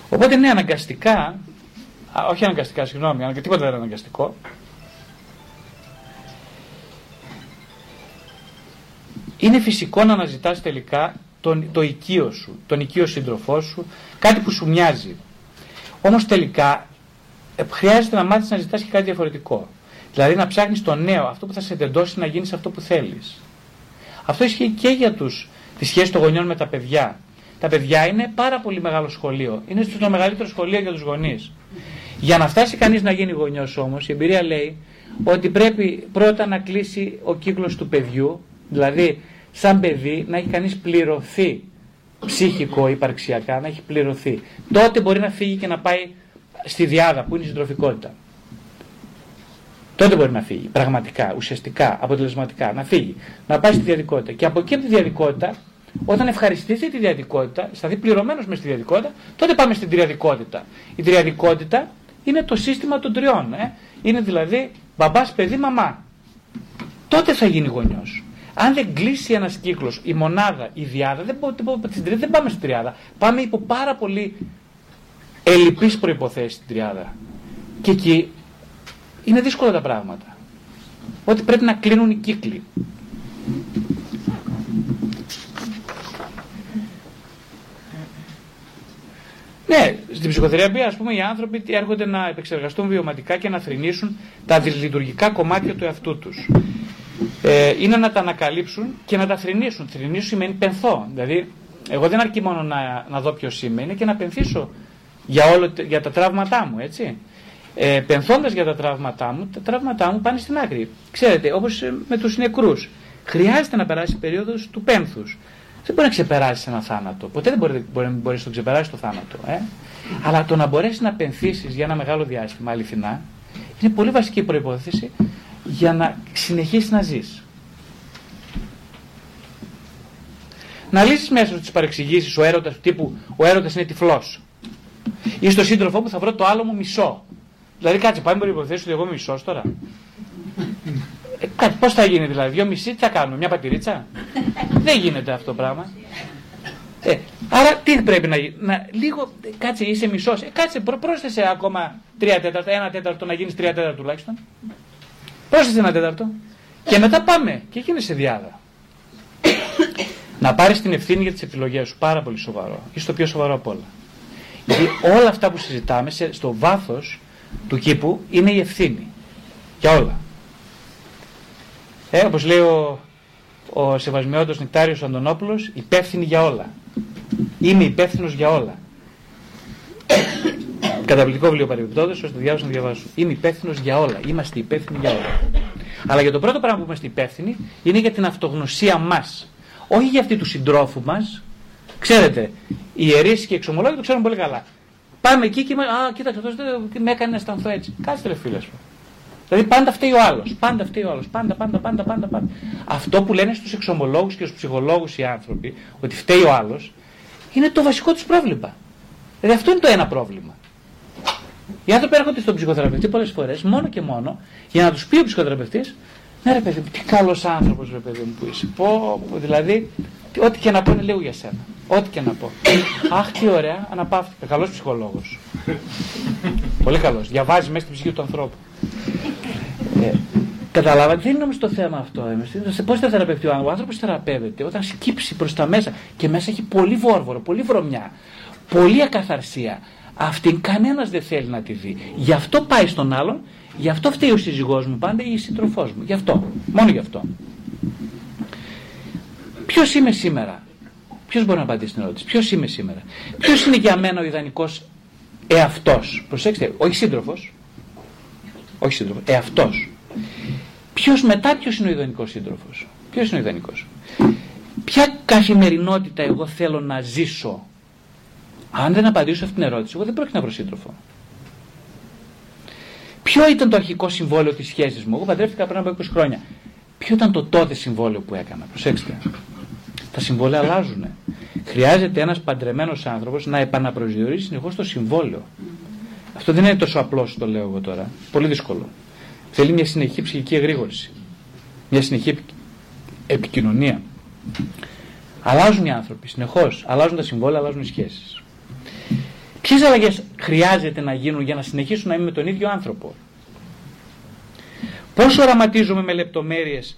Speaker 1: Οπότε ναι, αναγκαστικά, όχι αναγκαστικά, συγγνώμη, αλλά τίποτα δεν είναι αναγκαστικό. Είναι φυσικό να αναζητάς τελικά τον, το οικείο σου, τον οικείο σύντροφό σου, κάτι που σου μοιάζει. Όμως τελικά ε, χρειάζεται να μάθεις να ζητάς και κάτι διαφορετικό. Δηλαδή να ψάχνεις το νέο, αυτό που θα σε εντεντώσει να γίνεις αυτό που θέλεις. Αυτό ισχύει και για τους, τη σχέση των γονιών με τα παιδιά. Τα παιδιά είναι πάρα πολύ μεγάλο σχολείο. Είναι στο μεγαλύτερο σχολείο για τους γονείς. Για να φτάσει κανείς να γίνει γονιός όμως, η εμπειρία λέει ότι πρέπει πρώτα να κλείσει ο κύκλος του παιδιού, δηλαδή σαν παιδί να έχει κανείς πληρωθεί ψυχικό, υπαρξιακά, να έχει πληρωθεί. Τότε μπορεί να φύγει και να πάει στη διάδα που είναι η συντροφικότητα. Τότε μπορεί να φύγει, πραγματικά, ουσιαστικά, αποτελεσματικά, να φύγει, να πάει στη διαδικότητα. Και από εκεί από τη διαδικότητα, όταν ευχαριστήσει τη διαδικότητα, σταθεί πληρωμένος μες στη διαδικότητα, τότε πάμε στην τριαδικότητα. Η τριαδικότητα είναι το σύστημα των τριών. Ε; Είναι δηλαδή μπαμπάς, παιδί, μαμά. Τότε θα γίνει γονιός. Αν δεν κλείσει ένας κύκλος, η μονάδα, η διάδα, δεν, δεν, δεν πάμε στην τριάδα. Πάμε υπό πάρα πολύ ελλειπείς προποθέσει στην τριάδα. Και εκεί είναι δύσκολα τα πράγματα. Ότι πρέπει να κλείνουν οι κύκλοι. Ναι, στην ψυχοθεραπεία, ας πούμε, οι άνθρωποι έρχονται να επεξεργαστούν βιωματικά και να θρυνήσουν τα δυσλειτουργικά κομμάτια του εαυτού τους. Ε, είναι να τα ανακαλύψουν και να τα θρυνήσουν. Θρυνήσουν σημαίνει πενθώ. Δηλαδή, εγώ δεν αρκεί μόνο να, να δω ποιος είμαι, είναι και να πενθήσω για, όλο, για τα τραύματά μου, έτσι. Ε, πενθώντας για τα τραύματά μου, τα τραύματά μου πάνε στην άκρη. Ξέρετε, όπως ε, με τους νεκρούς. Χρειάζεται να περάσει περίοδος του πένθους. Δεν μπορεί να ξεπεράσει ένα θάνατο. Ποτέ δεν μπορεί, μπορεί, μπορείς να το ξεπεράσει το θάνατο. Ε; Αλλά το να μπορέσεις να πενθήσει για ένα μεγάλο διάστημα αληθινά είναι πολύ βασική προπόθεση για να συνεχίσεις να ζεις. Να λύσεις μέσα τις παρεξηγήσεις ο έρωτας του τύπου Ο έρωτας είναι τυφλός. Ή στο σύντροφό που θα βρω το άλλο μου μισό. Δηλαδή κάτσε, πάμε μπορεί υποθέσει ότι εγώ είμαι μισός τώρα. Ε, Πώς θα γίνει δηλαδή, δύο μισή, τι θα κάνουμε, μια πατηρίτσα; Δεν γίνεται αυτό το πράγμα. Ε, άρα τι πρέπει να γίνει, να, λίγο, κάτσε είσαι μισός, ε, κάτσε προ, πρόσθεσε ακόμα τρία τέταρτα, ένα τέταρτο να γίνεις τρία τέταρτα τουλάχιστον. Πρόσθεσε ένα τέταρτο. Και μετά πάμε και γίνει σε διάδα. να πάρεις την ευθύνη για τις επιλογές σου. Πάρα πολύ σοβαρό. Είσαι το πιο σοβαρό από όλα. Γιατί όλα αυτά που συζητάμε στο βάθος του κήπου είναι η ευθύνη. Για όλα. Ε, όπως λέει ο, ο Σεβασμιότος Νεκτάριος Αντωνόπουλος, υπεύθυνοι για όλα. Είμαι υπεύθυνος για όλα. Καταπληκτικό βιβλίο παρεμπιπτόντως, ώστε το διάβασα να διαβάσω. Είμαι υπεύθυνος για όλα. Είμαστε υπεύθυνοι για όλα. Αλλά για το πρώτο πράγμα που είμαστε υπεύθυνοι είναι για την αυτογνωσία μας. Όχι για αυτή του συντρόφου μας. Ξέρετε, οι ιερείς και οι εξομολόγοι το ξέρουν πολύ καλά. Πάμε εκεί και. Α, κοίταξε, αυτός με έκανε να αισθανθώ έτσι. Κάτσε ρε φίλε σου. Δηλαδή πάντα φταίει ο άλλος. Πάντα φταίει ο άλλος. Πάντα, πάντα, πάντα, πάντα, πάντα. Αυτό που λένε στους εξομολόγους και στους ψυχολόγους οι άνθρωποι, ότι φταίει ο άλλος, είναι το βασικό τους πρόβλημα. Δηλαδή αυτό είναι το ένα πρόβλημα. Οι άνθρωποι έρχονται στον ψυχοθεραπευτή πολλές φορές μόνο και μόνο για να τους πει ο ψυχοθεραπευτής, ναι ρε παιδί μου, τι καλός άνθρωπος ρε παιδί μου που είσαι. Πω, δηλαδή, ό,τι και να πω είναι λίγο για σένα. Ό,τι και να πω. Αχ, τι ωραία, αναπαύτηκα. Καλός ψυχολόγος. Πολύ καλός. Διαβάζει μέσα στην ψυχή του ανθρώπου. Ε, Καταλάβατε, δεν είναι όμως το θέμα αυτό. Πώς θα θεραπευτεί ο άνθρωπος. Ο άνθρωπο θεραπεύεται όταν σκύψει προς τα μέσα και μέσα έχει πολύ βόρβορο, πολύ βρωμιά, πολύ ακαθαρσία. Αυτήν κανένας δεν θέλει να τη δει. Γι' αυτό πάει στον άλλον, γι' αυτό φταίει ο σύζυγός μου πάντα ή η σύντροφός μου. Γι' αυτό. Μόνο γι' αυτό. Ποιος είμαι σήμερα; Ποιος μπορεί να απαντήσει την ερώτηση; Ποιος είμαι σήμερα; Ποιος είναι για μένα ο ιδανικός εαυτός; Προσέξτε, όχι σύντροφος. Όχι σύντροφος. Εαυτό. Ποιος μετά ποιος είναι ο ιδανικός σύντροφος; Ποιος είναι ο ιδανικός; Ποια καθημερινότητα εγώ θέλω να ζήσω; Αν δεν απαντήσω αυτήν την ερώτηση, εγώ δεν πρόκειται να βρω σύντροφο. Ποιο ήταν το αρχικό συμβόλαιο της σχέσης μου; Εγώ παντρεύτηκα πριν από 20 χρόνια. Ποιο ήταν το τότε συμβόλαιο που έκανα; Προσέξτε. Τα συμβόλαια αλλάζουν. Χρειάζεται ένας παντρεμένος άνθρωπος να επαναπροσδιορίσει συνεχώς το συμβόλαιο. Αυτό δεν είναι τόσο απλό το λέω εγώ τώρα. Πολύ δύσκολο. Θέλει μια συνεχή ψυχική εγρήγορση. Μια συνεχή επικοινωνία. Αλλάζουν οι άνθρωποι συνεχώς. Αλλάζουν τα συμβόλαια, αλλάζουν οι σχέσεις. Ποιες αλλαγές χρειάζεται να γίνουν για να συνεχίσουν να είμαι με τον ίδιο άνθρωπο; Πώς οραματίζομαι με λεπτομέρειες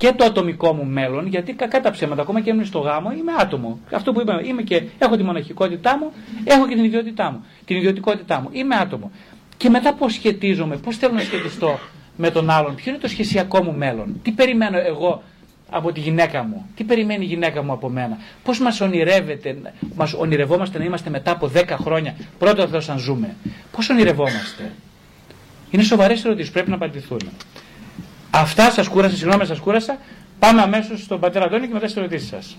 Speaker 1: και το ατομικό μου μέλλον, γιατί κακά τα ψέματα, ακόμα και έμεινε στο γάμο, είμαι άτομο. Αυτό που είπαμε, είμαι και, έχω τη μοναχικότητά μου, έχω και την ιδιότητά μου. Την ιδιωτικότητά μου. Είμαι άτομο. Και μετά πώς σχετίζομαι, πώς θέλω να σχετιστώ με τον άλλον, ποιο είναι το σχεσιακό μου μέλλον, τι περιμένω εγώ από τη γυναίκα μου, τι περιμένει η γυναίκα μου από μένα, πώς μας ονειρεύεται, μας ονειρευόμαστε να είμαστε μετά από 10 χρόνια, πρώτο εδώ σαν ζούμε, πώς ονειρευόμαστε. Είναι σοβαρές ερωτήσεις, πρέπει να απαντηθούν. Αυτά σας κούρασα, συγγνώμη σας κούρασα. Πάμε αμέσως στον πατέρα Αντώνη και μετά στις ερωτήσεις σας.